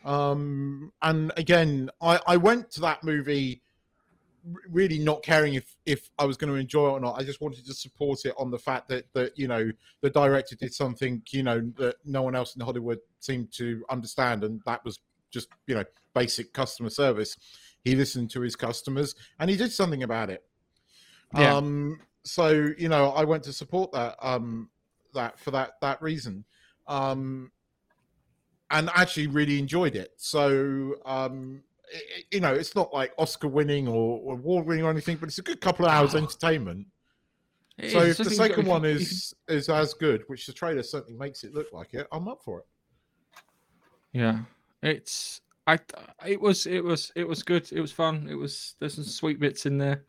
Um, and again, I, I went to that movie really not caring if if I was going to enjoy it or not. I just wanted to support it on the fact that that you know the director did something you know that no one else in Hollywood seemed to understand, and that was just you know basic customer service. He listened to his customers and he did something about it. Yeah. Um, so you know, I went to support that um, that for that that reason. Um, and actually really enjoyed it. So, um, i- i- you know, it's not like Oscar winning or, award winning or anything, but it's a good couple of hours Oh. entertainment. it So, is. if the got- second one is is as good, which the trailer certainly makes it look like it, I'm up for it. Yeah, it's I. It was it was it was good. It was fun. It was there's some sweet bits in there.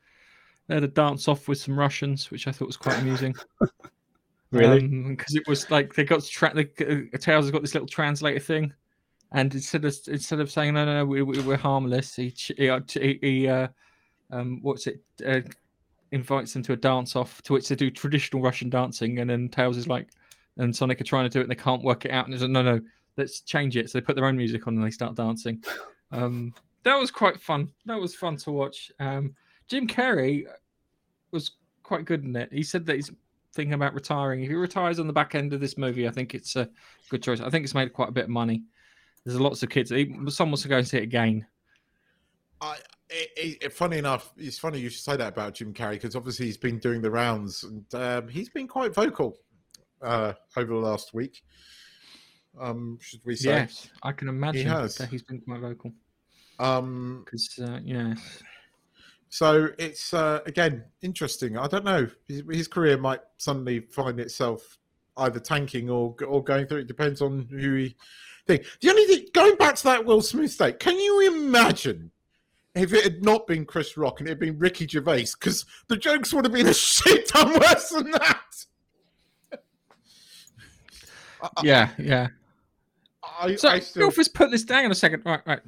They had a dance off with some Russians, which I thought was quite amusing. Really? Because it was like they got tra- the uh, Tails has got this little translator thing, and instead of instead of saying no, no, no, we, we, we're harmless, he ch- he, uh, he uh, um, what's it? Uh, invites them to a dance off to which they do traditional Russian dancing, and then Tails is like, and Sonic are trying to do it, and they can't work it out, and there's like, no, no, let's change it. So they put their own music on and they start dancing. Um, that was quite fun. That was fun to watch. Um, Jim Carrey was quite good in it. He said that he's thinking about retiring. If he retires on the back end of this movie, I think it's a good choice. I think it's made quite a bit of money. There's lots of kids. Someone wants to go and see it again. I, it, it, funny enough, it's funny you should say that about Jim Carrey because obviously he's been doing the rounds and um, he's been quite vocal uh, over the last week. Um, should we say? Yes, I can imagine he has. that he's been quite vocal. Um, because uh, yeah. So it's uh, again interesting. I don't know. His, his, career might suddenly find itself either tanking or or going through. It depends on who he. Thing. The only thing going back to that Will Smith state, can you imagine if it had not been Chris Rock and it had been Ricky Gervais? Because the jokes would have been a shit ton worse than that. yeah, yeah. I, so I still... Put this down in a second. Right, right.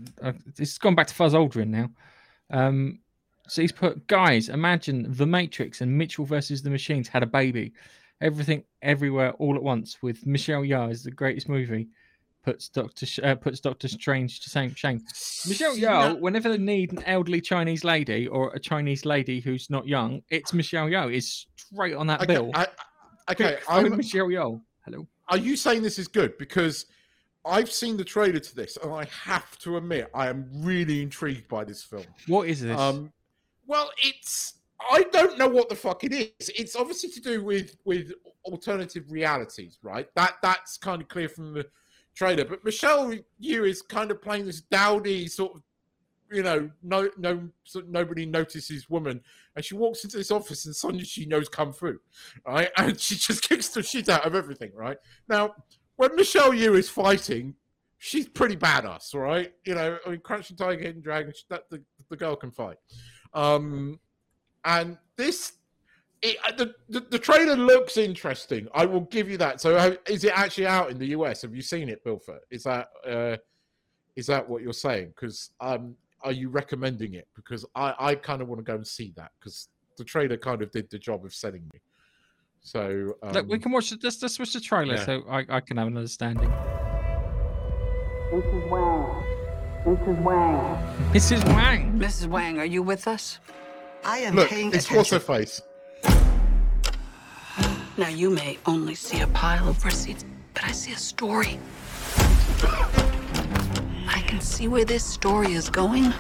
It's gone back to Fuzz Aldrin now. Um, so he's put, guys, imagine The Matrix and Mitchell versus the Machines had a baby. Everything, everywhere, all at once, with Michelle Yeoh is the greatest movie. Puts Doctor uh, puts Doctor Strange to same shame. Michelle Yeoh, whenever they need an elderly Chinese lady or a Chinese lady who's not young, it's Michelle Yeoh. Is straight on that okay, bill. I, okay, I'm Michelle Yeoh. Hello. Are you saying this is good because? I've seen the trailer to this, and I have to admit, I am really intrigued by this film. What is this? Um, well, it's I don't know what the fuck it is. It's obviously to do with with alternative realities, right? That that's kind of clear from the trailer. But Michelle Yeoh is kind of playing this dowdy sort of, you know, no no nobody notices woman, and she walks into this office and suddenly she knows kung fu, right? And she just kicks the shit out of everything, right? Now when Michelle Yeoh is fighting, she's pretty badass, right? You know, I mean, Crouching Tiger, Hidden Dragon, that the, the girl can fight. Um, and this, it, uh, the, the, the trailer looks interesting. I will give you that. So, is it actually out in the US? Have you seen it, Bilfer? Is that uh, is that what you're saying? Because um, are you recommending it? Because I I kind of want to go and see that because the trailer kind of did the job of selling me. So um, Look, we can watch it. Let's, let's watch the trailer yeah. so I, I can have an understanding. Mrs. Wang. Mrs. Wang. Mrs. Wang. Mrs. Wang, are you with us? I am Look, paying it's attention. what's her face. Now you may only see a pile of receipts, but I see a story. I can see where this story is going.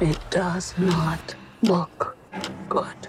It does not look good.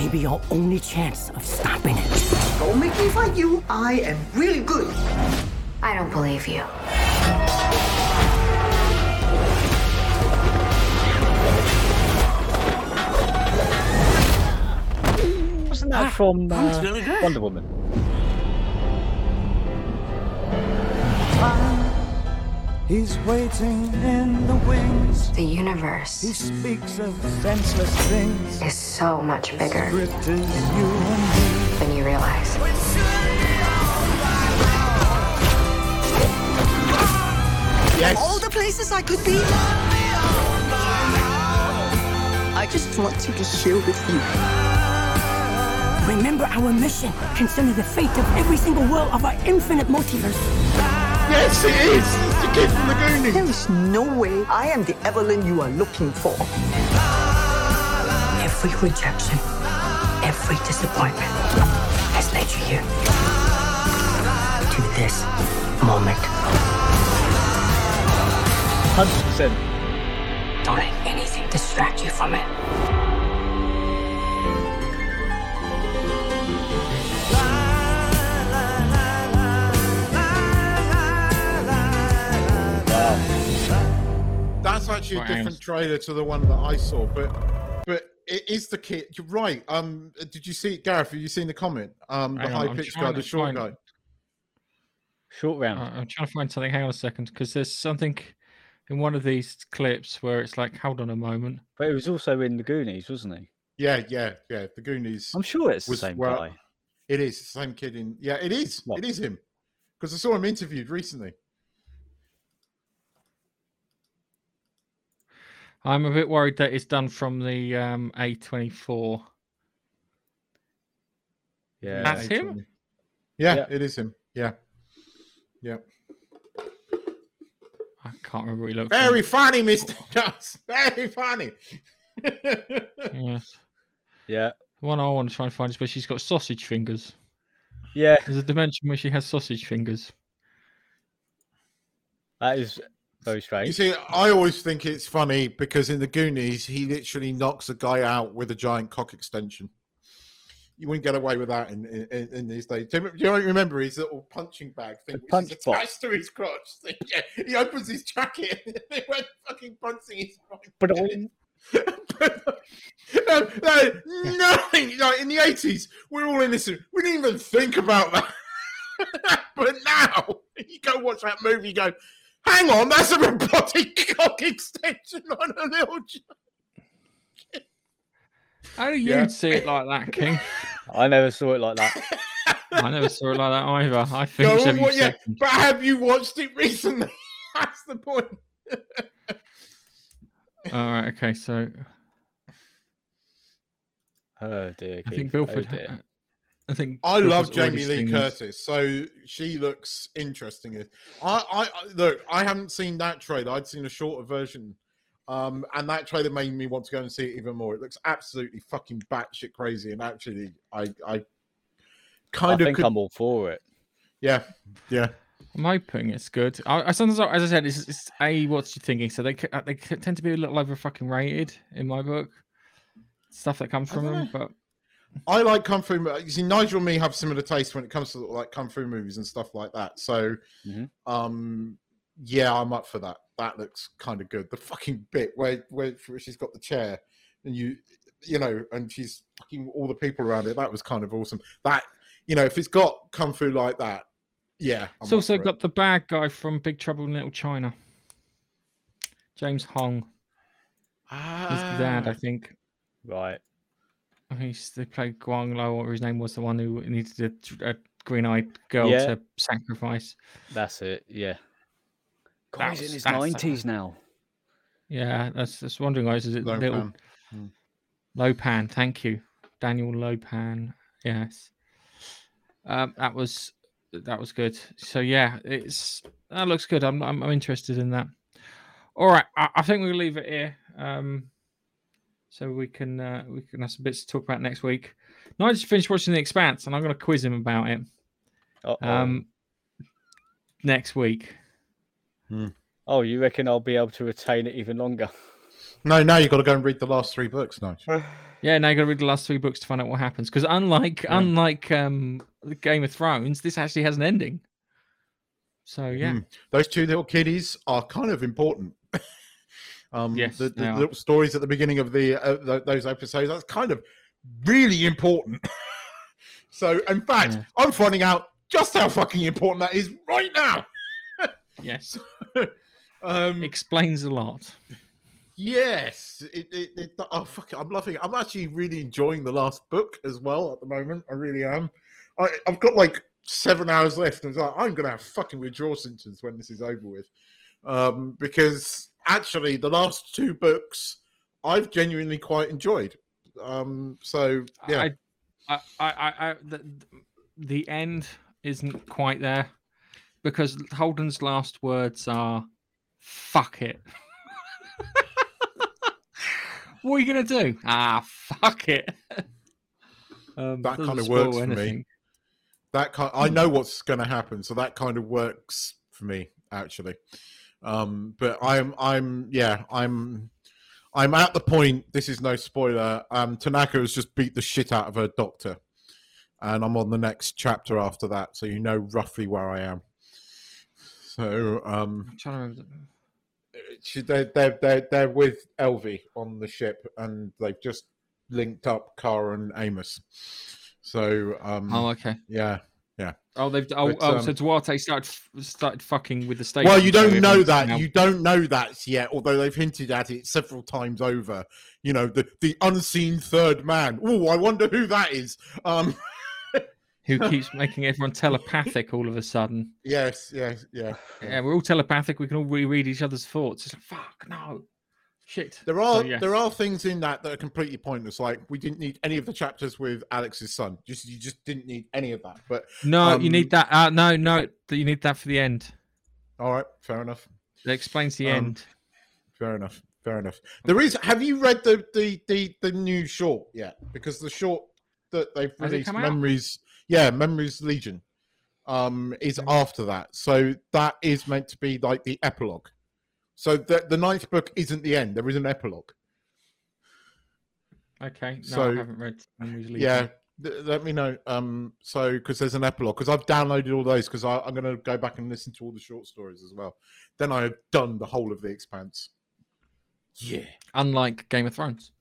may be our only chance of stopping it. Don't make me fight you. I am really good. I don't believe you. Wasn't that from uh, really good. Wonder Woman? He's waiting in the wings. The universe. He universe speaks of senseless things. is so much bigger Script you and me. than you realize. Yes. All the places I could be. I just want to be here with you. Remember our mission concerning the fate of every single world of our infinite multiverse. Yes, it is. It's the kid from the Goonies. There is no way I am the Evelyn you are looking for. Every rejection, every disappointment has led you here. To this moment. Hundred percent. Don't let anything distract you from it. Actually a different Amos. trailer to the one that I saw, but but it is the kid. You're right. Um, did you see it, Gareth? Have you seen the comment? Um, the high I'm pitched guy, the short find- guy. Short round. I- I'm trying to find something. Hang on a second, because there's something in one of these clips where it's like, hold on a moment. But he was also in the Goonies, wasn't he? Yeah, yeah, yeah. The Goonies. I'm sure it's the Was same well- guy. It is the same kid in. Yeah, it is. What? It is him. Because I saw him interviewed recently. I'm a bit worried that it's done from the um, A24. Yeah. That's him? Yeah, Yeah. it is him. Yeah, yeah. I can't remember what he looks Very like. funny, Mister Gus. Very funny. Yes. Yeah. The one I want to try and find is where she's got sausage fingers. Yeah. There's a dimension where she has sausage fingers. That is very strange. You see, I always think it's funny because in the Goonies, he literally knocks a guy out with a giant cock extension. You wouldn't get away with that in in, in these days. Do you, do you remember his little punching bag thing, The punch box. attached to his crotch? thing? Yeah, he opens his jacket and he went fucking punching his. But no, no, nothing. Like in the eighties, we're all innocent. We didn't even think about that. but now you go watch that movie, you go, hang on, that's a robotic cock extension on a little. j-" How do you Yeah. see it like that, King? I never saw it like that. I never saw it like that either. I Go, finished every "Well, yeah, but have you watched it recently? that's the point. All right. Okay. So Oh dear. I think Keith. Oh, Bilford. dear. I think I love Jamie Lee seen this. Curtis, so she looks interesting. I, I, I look. I haven't seen that trailer. I'd seen a shorter version, um, and that trailer made me want to go and see it even more. It looks absolutely fucking batshit crazy, and actually, I, I I kind of think could, I'm all for it. yeah, yeah. I'm hoping it's good. I, I sometimes, as I said, it's, it's a what's you thinking. So they c- uh, they tend to be a little over fucking rated in my book. Stuff that comes from them, know. but I like kung fu. You see, Nigel and me have similar tastes when it comes to like kung fu movies and stuff like that. So, Mhm. um, yeah, I'm up for that. That looks kind of good. The fucking bit where where she's got the chair and you, you know, and she's fucking all the people around it. That was kind of awesome. That you know, if it's got kung fu like that, yeah. I'm it's up also for it. got the bad guy from Big Trouble in Little China, James Hong. He's the dad, I Ah, think. Right. He's they played Guang Lo, or his name was the one who needed a, a green-eyed girl Yeah. to sacrifice. That's it. Yeah. God, he's in his nineties now. Yeah, that's that's wondering, guys. Is it Low little Pan. Hmm. Lopan? Thank you, Daniel Lopan. Yes, um, that was that was good. So yeah, it's that looks good. I'm I'm, I'm interested in that. All right, I, I think we'll leave it here. Um, so we can uh, we can have some bits to talk about next week. Nigel just finished watching The Expanse, and I'm going to quiz him about it Uh-oh. um, next week. oh, you reckon I'll be able to retain it even longer? No, now you've got to go and read the last three books. No, Yeah, now you've got to read the last three books to find out what happens. Because unlike unlike um, the Game of Thrones, this actually has an ending. So yeah, Mm. those two little kiddies are kind of important. um, Yes, the, the little stories at the beginning of the uh, th- those episodes that's kind of really important. so, in fact, Yeah. I'm finding out just how fucking important that is right now. yes, Um, explains a lot. yes, it, it, it, oh fuck, it, I'm loving it. I'm actually really enjoying the last book as well at the moment. I really am. I, I've got like seven hours left, and it's like I'm gonna have fucking withdrawal symptoms when this is over with, um, because actually the last two books I've genuinely quite enjoyed. Um, so yeah, I, I, I, I, the, the end isn't quite there because Holden's last words are "fuck it." what are you gonna do? Ah, fuck it. um, That kind of works for me. that kind I know what's going to happen, so that kind of works for me actually. Um, but I'm I'm yeah I'm I'm at the point. This is no spoiler. Um, Tanaka has just beat the shit out of her doctor, and I'm on the next chapter after that, so you know roughly where I am. So um, I'm trying to remember. she, they're, they're, they're, they're with Elvie on the ship, and they've just linked up Cara and Amos. So um, Oh, okay. yeah. Oh, they've. Oh, But, oh um, so Duarte started started fucking with the state. Well, you don't know that. now- You don't know that yet, although they've hinted at it several times over. You know, the the unseen third man. Oh, I wonder who that is. Um, who keeps making everyone telepathic all of a sudden. yes, yes, yeah. Yeah, we're all telepathic. We can all reread each other's thoughts. It's like, fuck, no. Shit. There are So, yes. there are things in that that are completely pointless. Like we didn't need any of the chapters with Alex's son. Just you just didn't need any of that. But No, you um, need that. Uh, no, no, you need that for the end. all right, fair enough. That explains the Um, end. Fair enough. Fair enough. There is. Have you read the the the, the new short yet? Because the short that they've released, come out? Memories, yeah, Memory's Legion, um, is after that. So that is meant to be like the epilogue. So the the ninth book isn't the end. There is an epilogue. Okay. No, so- I haven't read. Memories Yeah. th- Let me know. Um, so because there's an epilogue, because I've downloaded all those, because I'm going to go back and listen to all the short stories as well. Then I have done the whole of the Expanse. Yeah. Unlike Game of Thrones.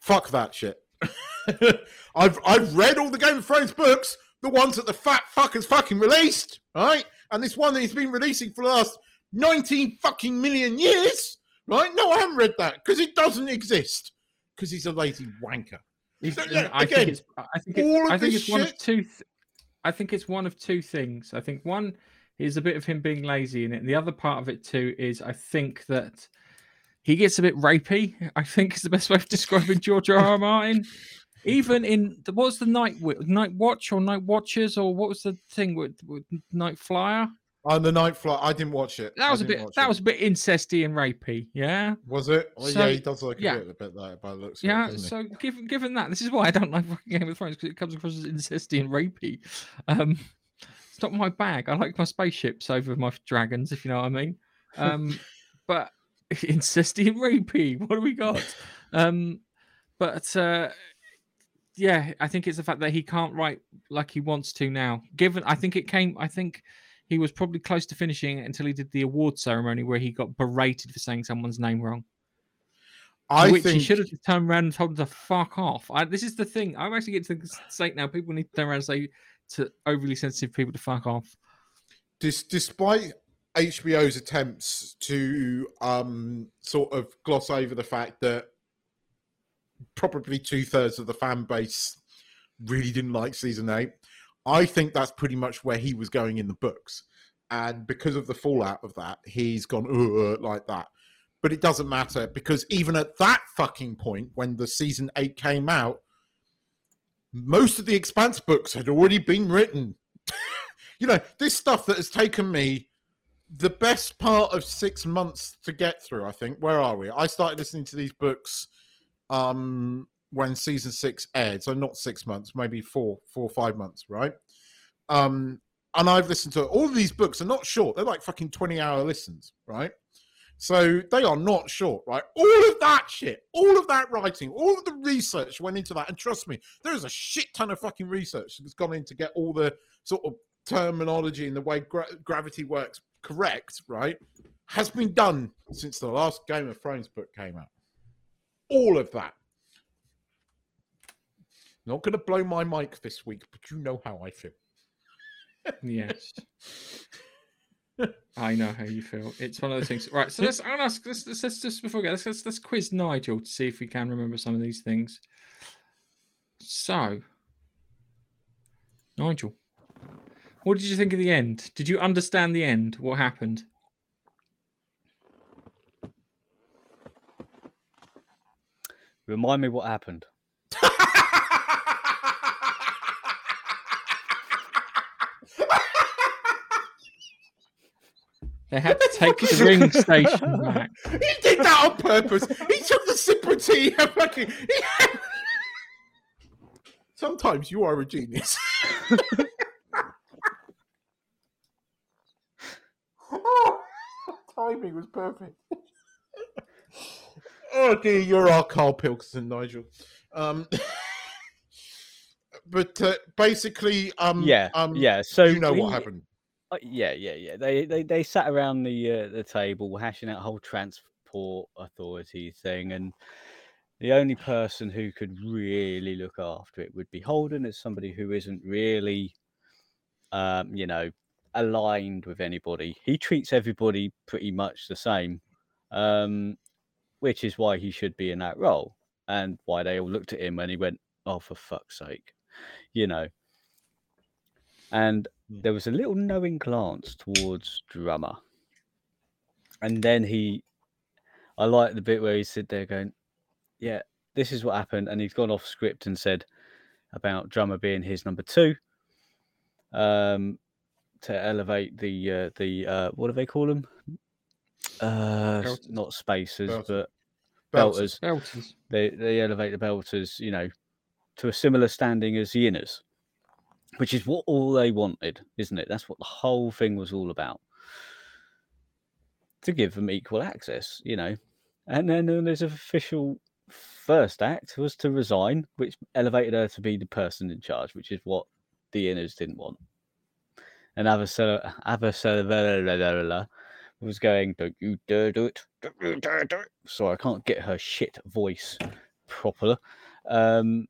Fuck that shit. I've I've read all the Game of Thrones books, the ones that the fat fuckers fucking released, right? And this one that he's been releasing for the last 19 fucking million years, right? No, I haven't read that because it doesn't exist. Because he's a lazy wanker. So, uh, yeah, I again, think it's. I think it, all of I think this it's one of shit- two. Th- I think it's one of two things. I think one is a bit of him being lazy in it, and the other part of it too is I think that he gets a bit rapey. I think is the best way of describing George R. R. Martin. Even in the, what was the night night watch or night watchers or what was the thing with, with night flyer? On the night flight, I didn't watch it. That was a bit. That it. was a bit incesty and rapey. Yeah. Was it? Well, So, yeah, he does like a yeah. bit, a bit like by looks. it, Yeah, he? so given given that, this is why I don't like fucking Game of Thrones because it comes across as incesty and rapey. Um, it's not my bag. I like my spaceships over my dragons, if you know what I mean. Um, but incesty and rapey, what do we got? Um, but uh, yeah, I think it's the fact that he can't write like he wants to now. Given, I think it came. I think he was probably close to finishing until he did the award ceremony where he got berated for saying someone's name wrong. I which think he should have just turned around and told him to fuck off. I, this is the thing. I'm actually getting to the state now. People need to turn around and say to overly sensitive people to fuck off. dis- despite HBO's attempts to um, sort of gloss over the fact that probably two thirds of the fan base really didn't like season eight, I think that's pretty much where he was going in the books. And because of the fallout of that, he's gone like that. But it doesn't matter because even at that fucking point, when the season eight came out, most of the Expanse books had already been written. you know, this stuff that has taken me the best part of six months to get through, I think. Where are we? I started listening to these books um when season six aired, so not six months, maybe four, four or five months, right? Um, and I've listened to all of these books are not short, they're like fucking 20 hour listens, right? So they are not short, right? All of that shit, all of that writing, all of the research went into that. And trust me, there is a shit ton of fucking research that's gone in to get all the sort of terminology and the way gra- gravity works correct, right? Has been done since the last Game of Thrones book came out. All of that. Not going to blow my mic this week, but you know how I feel. Yes. I know how you feel. It's one of those things. Right. So let's I'll ask let's, let's, let's just before we go, let's, let's let's quiz Nigel to see if we can remember some of these things. So Nigel, what did you think of the end? Did you understand the end? What happened? Remind me what happened. They had to take the ring station back. He did that on purpose. He took the sip of tea and fucking. Sometimes you are a genius. oh, timing was perfect. oh dear, you're our Carl Pilkington, Nigel. Um, but uh, basically, um, yeah, um, yeah. So you know what happened. Uh, yeah, yeah, yeah. They they they sat around the uh, the table hashing out whole transport authority thing, and the only person who could really look after it would be Holden, as somebody who isn't really, um, you know, aligned with anybody. He treats everybody pretty much the same, um, which is why he should be in that role, and why they all looked at him and he went, "Oh, for fuck's sake," you know. And there was a little knowing glance towards drummer and then he i like the bit where he stood there going yeah this is what happened and he's gone off script and said about drummer being his number two um to elevate the uh, the uh what do they call them uh Belters. not spacers Belters. but Belters. belters Belters. they they elevate the belters, you know, to a similar standing as the inners, which is what all they wanted, isn't it? That's what the whole thing was all about. To give them equal access, you know. And then there's official first act was to resign, which elevated her to be the person in charge, which is what the inners didn't want. And Avasarala was going, Don't you dare do it. Don't you dare do it. Sorry, I can't get her shit voice proper. Um,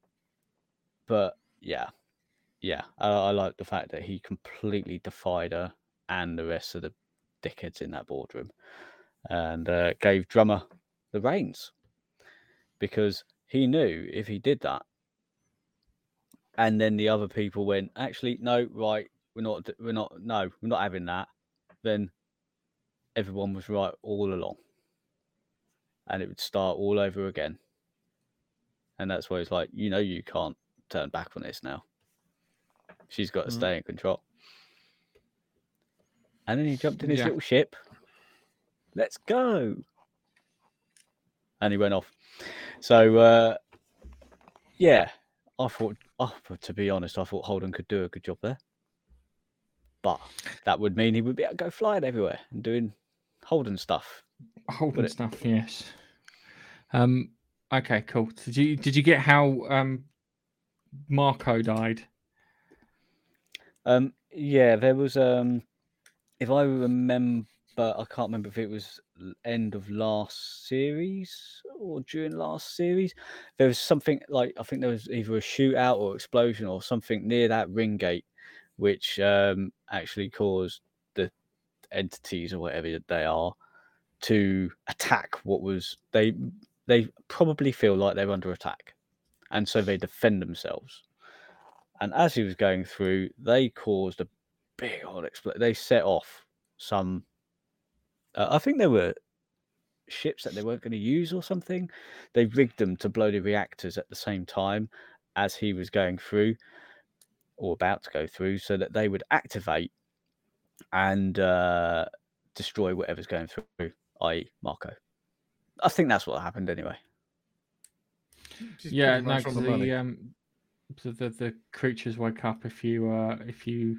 but yeah, yeah, I, I like the fact that he completely defied her and the rest of the dickheads in that boardroom and uh, gave Drummer the reins because he knew if he did that and then the other people went actually no right we're not we're not no we're not having that then everyone was right all along and it would start all over again. And that's why it's like you know you can't turn back on this now she's got to Mm. stay in control and then he jumped in his Yeah. little ship let's go and he went off so uh yeah i thought oh, to be honest i thought holden could do a good job there but that would mean he would be able to go flying everywhere and doing holden stuff Holding it- stuff, yes. Um. Okay, cool. Did you did you get how um Marco died? Um, yeah, there was um, if I remember, I can't remember if it was end of last series or during last series. There was something like I think there was either a shootout or explosion or something near that ring gate, which um actually caused the entities or whatever they are to attack what was they they probably feel like they're under attack, and so they defend themselves. And as he was going through, they caused a big old explosion. They set off some. Uh, I think there were ships that they weren't going to use or something. They rigged them to blow the reactors at the same time as he was going through or about to go through, so that they would activate and uh, destroy whatever's going through, i.e., Marco. I think that's what happened anyway. She's yeah, pretty no, much on 'cause the the um the, the the creatures wake up if you uh if you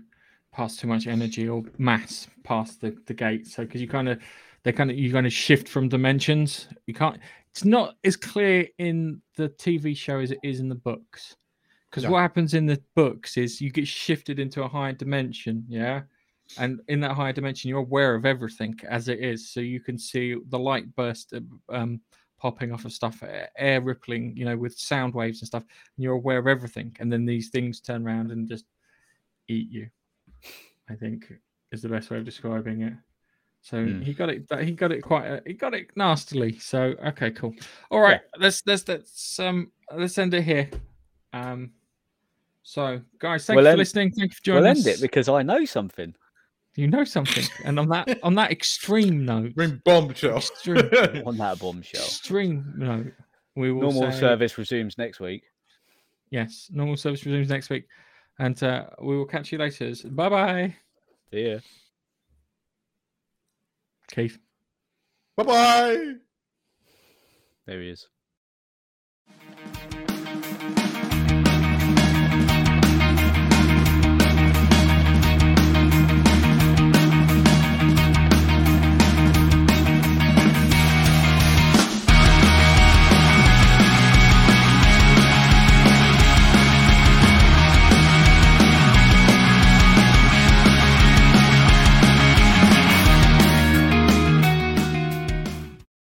pass too much energy or mass past the the gate. So because you kind of they kind of you kind of shift from dimensions. You can't. It's not as clear in the TV show as it is in the books. Because No. what happens in the books is you get shifted into a higher dimension, yeah, and in that higher dimension you're aware of everything as it is, so you can see the light burst um, popping off of stuff, air rippling, you know, with sound waves and stuff, and you're aware of everything. And then these things turn around and just eat you. I think is the best way of describing it. So Hmm. he got it. He got it quite. Uh, he got it nastily. So okay, cool. All right, let's let's let's um let's end it here. Um. So guys, thank We'll for end- listening. Thank you for joining us. We'll us. end it because I know something. You know something, and on that on that extreme note, Ring bombshell. extreme, on that bombshell. extreme note, we will Normal say- service resumes next week. Yes, normal service resumes next week, and uh, we will catch you later. Bye bye. See ya. Keith. Bye bye. There he is.